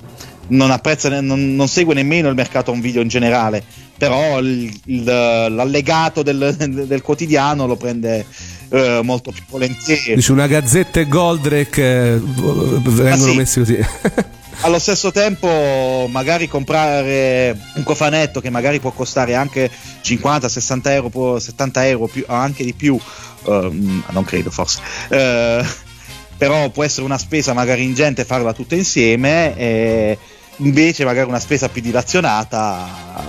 non apprezza non, non segue nemmeno il mercato un video in generale però il, il, l'allegato del, del, quotidiano lo prende eh, molto più volentieri. Una gazzetta e Goldrake eh, vengono ah, sì. messi così. Allo stesso tempo, magari comprare un cofanetto che magari può costare anche 50, 60 euro, 70 euro, più, anche di più, uh, non credo forse. Uh, però può essere una spesa magari ingente farla tutta insieme e invece magari una spesa più dilazionata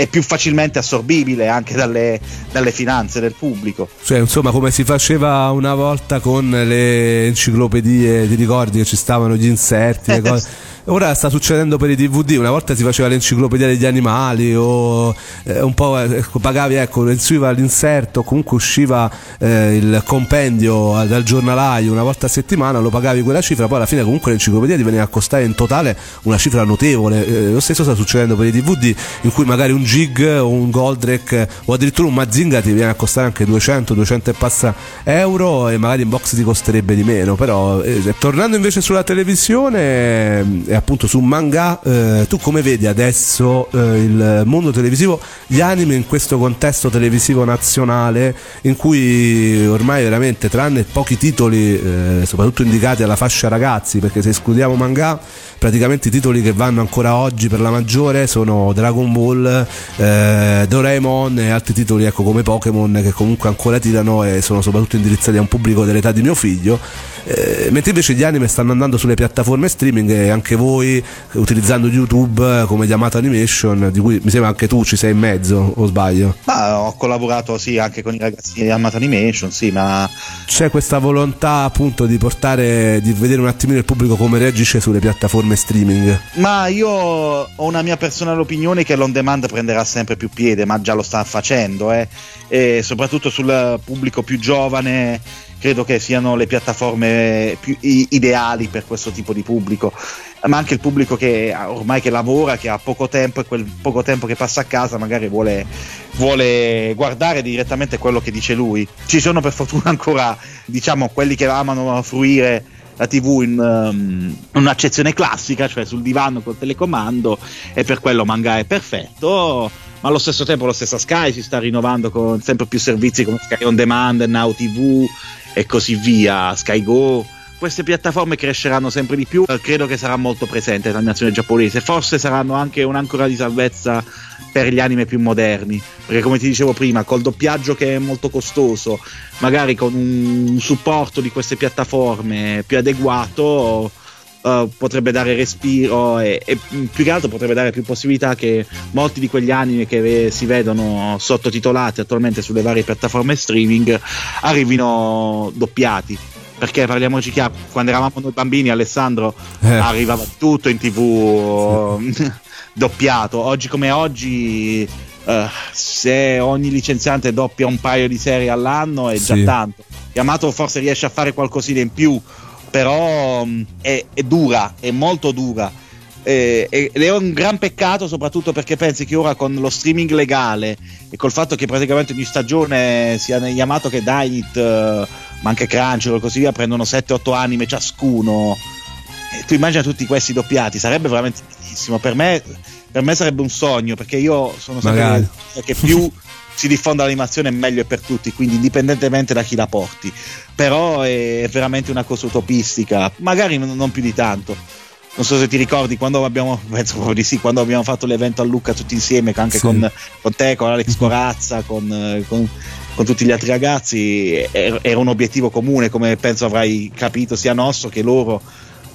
è più facilmente assorbibile anche dalle, dalle, finanze del pubblico. Cioè, insomma, come si faceva una volta con le enciclopedie, ti ricordi che ci stavano gli inserti, le cose ora sta succedendo per i DVD. Una volta si faceva l'enciclopedia degli animali o eh, un po' eh, pagavi, ecco, usciva l'inserto, comunque usciva eh, il compendio dal giornalaio una volta a settimana, lo pagavi quella cifra, poi alla fine comunque l'enciclopedia ti veniva a costare in totale una cifra notevole. Eh, lo stesso sta succedendo per i DVD in cui magari un gig o un Goldrake o addirittura un Mazinga ti viene a costare anche 200, 200 e passa euro e magari in box ti costerebbe di meno. Però eh, tornando invece sulla televisione e appunto su manga, eh, tu come vedi adesso eh, il mondo televisivo, gli anime in questo contesto televisivo nazionale in cui ormai veramente tranne pochi titoli, eh, soprattutto indicati alla fascia ragazzi, perché se escludiamo manga praticamente i titoli che vanno ancora oggi per la maggiore sono Dragon Ball, eh, Doraemon e altri titoli ecco, come Pokémon che comunque ancora tirano e sono soprattutto indirizzati a un pubblico dell'età di mio figlio. Eh, mentre invece gli anime stanno andando sulle piattaforme streaming e anche voi utilizzando YouTube come Yamato Animation, di cui mi sembra anche tu ci sei in mezzo, o sbaglio? Ah, ho collaborato sì anche con i ragazzi di Yamato Animation, sì, ma c'è questa volontà appunto di portare, di vedere un attimino il pubblico come reagisce sulle piattaforme piattaforme streaming? Ma io ho una mia personale opinione che l'on demand prenderà sempre più piede, ma già lo sta facendo, eh. e soprattutto sul pubblico più giovane credo che siano le piattaforme più ideali per questo tipo di pubblico ma anche il pubblico che ormai che lavora, che ha poco tempo e quel poco tempo che passa a casa magari vuole, vuole, guardare direttamente quello che dice lui. Ci sono per fortuna ancora diciamo quelli che amano fruire la TV in um, un'accezione classica, cioè sul divano col telecomando, e per quello manga è perfetto. Ma allo stesso tempo la stessa Sky si sta rinnovando con sempre più servizi come Sky On Demand, Now TV e così via, Sky Go queste piattaforme cresceranno sempre di più, credo che sarà molto presente la nazione giapponese, forse saranno anche un'ancora di salvezza per gli anime più moderni, perché come ti dicevo prima, col doppiaggio che è molto costoso, magari con un supporto di queste piattaforme più adeguato, Uh, potrebbe dare respiro e, e, più che altro potrebbe dare più possibilità che molti di quegli anime che ve, si vedono sottotitolati attualmente sulle varie piattaforme streaming arrivino doppiati perché parliamoci chiaro, quando eravamo noi bambini Alessandro eh. arrivava tutto in tv sì. doppiato, oggi come oggi uh, se ogni licenziante doppia un paio di serie all'anno è già sì. tanto, Yamato forse riesce a fare qualcosina in più, però um, è, è dura, è molto dura. Eh, ed è un gran peccato soprattutto perché pensi che ora con lo streaming legale e col fatto che praticamente ogni stagione sia Yamato che Dynit eh, ma anche Crunchyroll e così via prendono 7-8 anime ciascuno. E tu immagina tutti questi doppiati sarebbe veramente bellissimo. Per me, per me sarebbe un sogno perché io sono sempre che più si diffonda l'animazione meglio è per tutti quindi indipendentemente da chi la porti. Però è veramente una cosa utopistica magari non più di tanto. Non so se ti ricordi quando abbiamo, penso proprio di sì, quando abbiamo fatto l'evento a Lucca tutti insieme, anche sì. con, con, te, con Alex Corazza, con, con, con, tutti gli altri ragazzi, era un obiettivo comune, come penso avrai capito sia nostro che loro,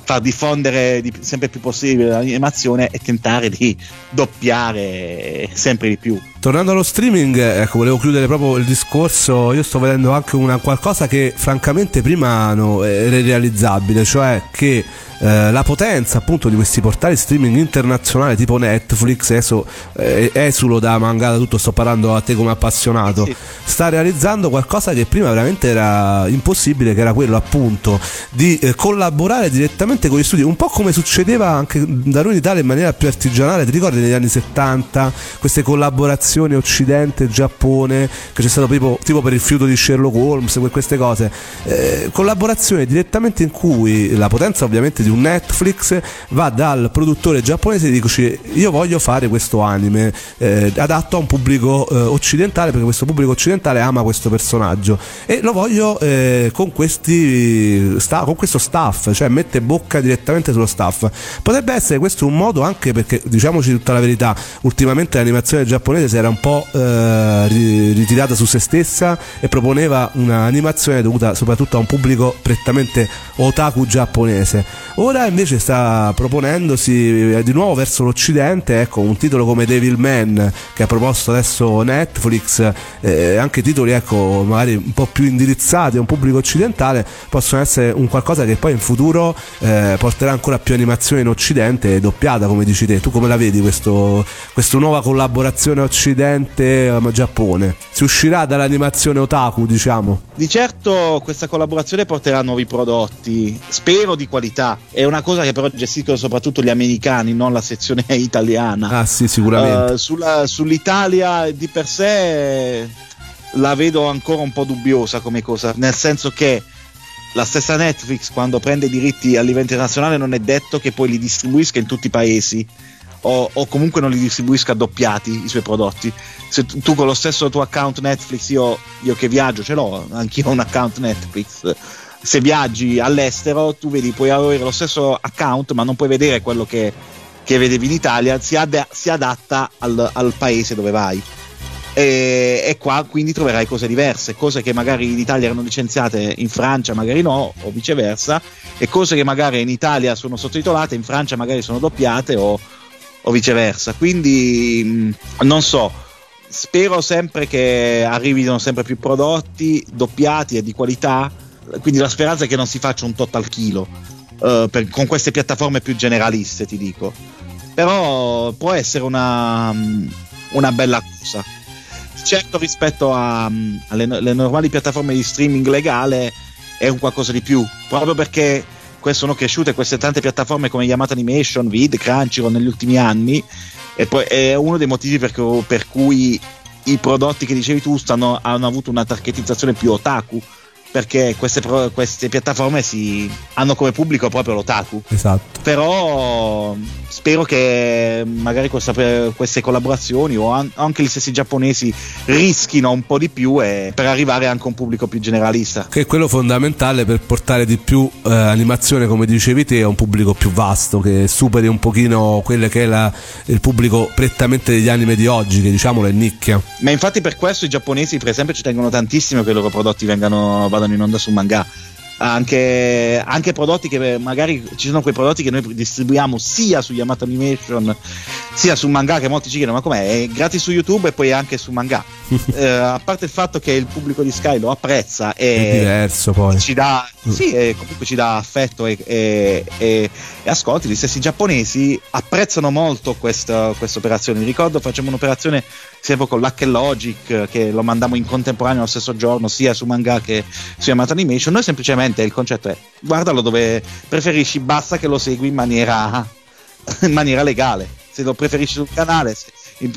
far diffondere di, sempre più possibile l'animazione e tentare di doppiare sempre di più. Tornando allo streaming, ecco, volevo chiudere proprio il discorso. Io sto vedendo anche una, qualcosa che francamente prima no, era irrealizzabile, cioè che eh, la potenza appunto di questi portali streaming internazionali tipo Netflix, adesso eh, esulo da mangata tutto, sto parlando a te come appassionato, sì. sta realizzando qualcosa che prima veramente era impossibile, che era quello appunto di eh, collaborare direttamente con gli studi, un po' come succedeva anche da noi in Italia in maniera più artigianale, ti ricordi negli anni 70 queste collaborazioni? collaborazioni Occidente-Giappone, che c'è stato tipo, tipo per il fiuto di Sherlock Holmes, queste cose, eh, collaborazioni direttamente in cui la potenza ovviamente di un Netflix va dal produttore giapponese e dice io voglio fare questo anime eh, adatto a un pubblico eh, occidentale perché questo pubblico occidentale ama questo personaggio e lo voglio eh, con, questi, sta, con questo staff, cioè mette bocca direttamente sullo staff. Potrebbe essere questo un modo anche perché diciamoci tutta la verità, ultimamente l'animazione giapponese si era un po' eh, ritirata su se stessa e proponeva un'animazione dovuta soprattutto a un pubblico prettamente otaku giapponese. Ora invece sta proponendosi eh, di nuovo verso l'occidente, ecco, un titolo come Devilman che ha proposto adesso Netflix, eh, anche titoli ecco, magari un po' più indirizzati a un pubblico occidentale possono essere un qualcosa che poi in futuro eh, porterà ancora più animazione in occidente doppiata come dici te. Tu come la vedi questo, questa nuova collaborazione occidente-giappone? Eh, si uscirà dall'animazione otaku diciamo? Di certo questa collaborazione porterà nuovi prodotti, spero di qualità. È una cosa che però gestiscono soprattutto gli americani, non la sezione italiana. Ah sì, sicuramente. Uh, sulla, sull'Italia di per sé la vedo ancora un po' dubbiosa come cosa, nel senso che la stessa Netflix quando prende i diritti a livello internazionale non è detto che poi li distribuisca in tutti i paesi o, o comunque non li distribuisca doppiati i suoi prodotti. Se tu, tu con lo stesso tuo account Netflix, io, io che viaggio ce l'ho, anch'io ho un account Netflix se viaggi all'estero tu vedi, puoi avere lo stesso account ma non puoi vedere quello che, che vedevi in Italia, si, ad, si adatta al, al, paese dove vai. E, e, qua quindi troverai cose diverse, cose che magari in Italia erano licenziate in Francia, magari no, o viceversa, e cose che magari in Italia sono sottotitolate, in Francia magari sono doppiate o, o viceversa. Quindi mm, non so, spero sempre che arrivino sempre più prodotti doppiati e di qualità quindi la speranza è che non si faccia un tot al chilo per, con queste piattaforme più generaliste, ti dico. Però può essere una, una bella cosa. Certo, rispetto a, alle normali piattaforme di streaming legale è un qualcosa di più, proprio perché sono cresciute queste tante piattaforme come Yamato Animation, Vid, Crunchyroll negli ultimi anni e poi è uno dei motivi per, per cui i prodotti che dicevi tu stanno, hanno avuto una targetizzazione più otaku perché queste, queste piattaforme si, hanno come pubblico proprio l'otaku. Esatto. Però spero che magari questa, queste collaborazioni o an- anche gli stessi giapponesi rischino un po' di più e, per arrivare anche a un pubblico più generalista. Che è quello fondamentale per portare di più eh, animazione, come dicevi te, a un pubblico più vasto, che superi un pochino quello che è la, il pubblico prettamente degli anime di oggi, che diciamolo è nicchia. Ma infatti per questo i giapponesi, per esempio, ci tengono tantissimo che i loro prodotti vengano, vadano in onda su manga anche, anche, prodotti che magari ci sono quei prodotti che noi distribuiamo sia su Yamato Animation sia su manga che molti ci chiedono ma com'è? È gratis su YouTube e poi anche su manga. Eh, a parte il fatto che il pubblico di Sky lo apprezza e è diverso poi. ci dà, sì, e comunque ci dà affetto e, e, e, e ascolti. Gli stessi giapponesi apprezzano molto questa operazione. Mi ricordo facciamo un'operazione sempre con l'Hack Logic che lo mandiamo in contemporanea lo stesso giorno sia su manga che su Yamato Animation. Noi semplicemente il concetto è guardalo dove preferisci basta che lo segui in maniera, in maniera legale. Se lo preferisci sul canale se,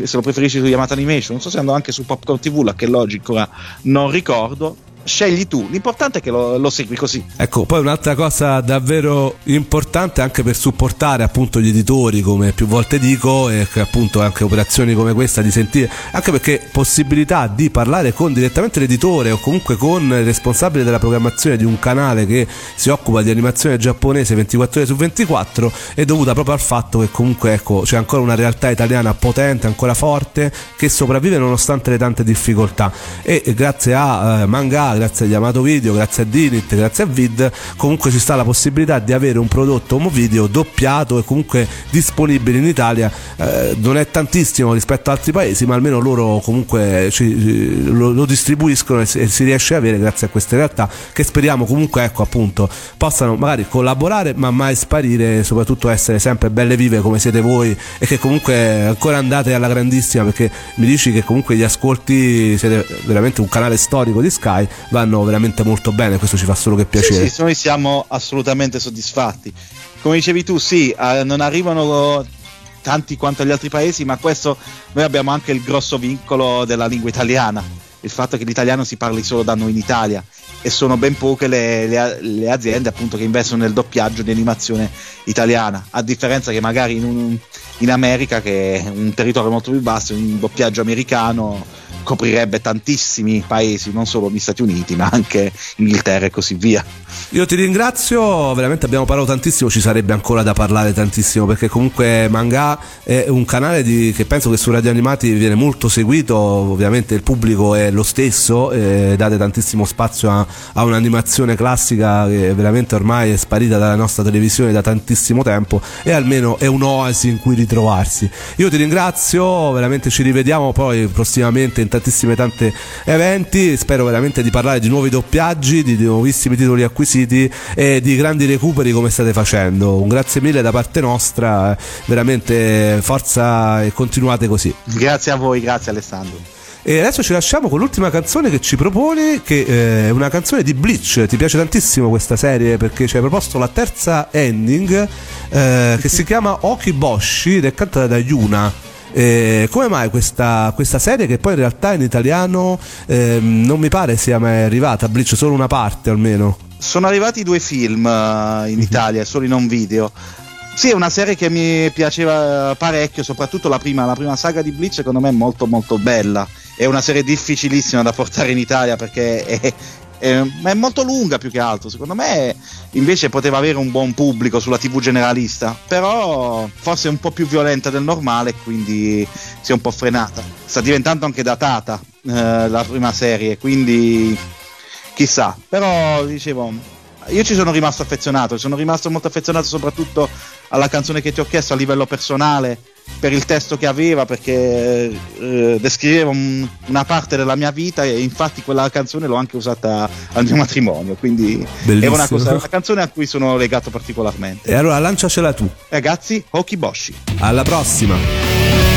se, lo preferisci su Yamato Animation non so se andò anche su Popcorn TV l'Hack Logic ora non ricordo scegli tu, l'importante è che lo, lo, segui così. Ecco, poi un'altra cosa davvero importante anche per supportare appunto gli editori, come più volte dico, e appunto anche operazioni come questa di sentire, anche perché possibilità di parlare con direttamente l'editore o comunque con il responsabile della programmazione di un canale che si occupa di animazione giapponese 24 ore su 24 è dovuta proprio al fatto che comunque ecco, c'è ancora una realtà italiana potente, ancora forte, che sopravvive nonostante le tante difficoltà e grazie a eh, manga grazie a Yamato Video, grazie a Dinit, grazie a Vid, comunque ci sta la possibilità di avere un prodotto home video doppiato e comunque disponibile in Italia. Eh, non è tantissimo rispetto ad altri paesi, ma almeno loro comunque ci, lo, lo, distribuiscono e si, e si, riesce a avere grazie a queste realtà che speriamo comunque ecco appunto possano magari collaborare ma mai sparire, soprattutto essere sempre belle vive come siete voi e che comunque ancora andate alla grandissima perché mi dici che comunque gli ascolti siete veramente un canale storico di Sky vanno veramente molto bene, questo ci fa solo che piacere. Sì, sì, noi siamo assolutamente soddisfatti. Come dicevi tu, sì, eh, non arrivano tanti quanto gli altri paesi, ma questo noi abbiamo anche il grosso vincolo della lingua italiana, il fatto che l'italiano si parli solo da noi in Italia e sono ben poche le, le, le aziende appunto che investono nel doppiaggio di animazione italiana, a differenza che magari in, un, in America, che è un territorio molto più basso, un doppiaggio americano coprirebbe tantissimi paesi, non solo gli Stati Uniti, ma anche Inghilterra e così via. Io ti ringrazio, veramente abbiamo parlato tantissimo, ci sarebbe ancora da parlare tantissimo perché comunque Manga è un canale di, che penso che su Radio Animati viene molto seguito, ovviamente il pubblico è lo stesso, eh, date tantissimo spazio a, a, un'animazione classica che veramente ormai è sparita dalla nostra televisione da tantissimo tempo e almeno è un'oasi in cui ritrovarsi. Io ti ringrazio, veramente ci rivediamo poi prossimamente tantissime tante eventi, spero veramente di parlare di nuovi doppiaggi, di, di nuovissimi titoli acquisiti e di grandi recuperi come state facendo. Un grazie mille da parte nostra, veramente forza e continuate così. Grazie a voi, grazie Alessandro. E adesso ci lasciamo con l'ultima canzone che ci proponi, che eh, è una canzone di Bleach. Ti piace tantissimo questa serie perché ci hai proposto la terza ending eh, che si chiama Okiboshi ed è cantata da Yuna. Eh, come mai questa, questa, serie che poi in realtà in italiano eh, non mi pare sia mai arrivata, Bleach solo una parte almeno? Sono arrivati due film uh, in Italia, solo in home video. Sì, è una serie che mi piaceva parecchio, soprattutto la prima, la prima saga di Bleach secondo me è molto molto bella. È una serie difficilissima da portare in Italia perché è, eh, ma è molto lunga più che altro. Secondo me invece poteva avere un buon pubblico sulla TV generalista, però forse è un po' più violenta del normale, quindi si è un po' frenata. Sta diventando anche datata eh, la prima serie, quindi chissà. Però dicevo, io ci sono rimasto affezionato, sono rimasto molto affezionato soprattutto alla canzone che ti ho chiesto a livello personale per il testo che aveva perché eh, descriveva un, una parte della mia vita e infatti quella canzone l'ho anche usata al mio matrimonio quindi Bellissimo. è una, cosa, una canzone a cui sono legato particolarmente. E allora lanciacela tu. Ragazzi Hokiboshi alla prossima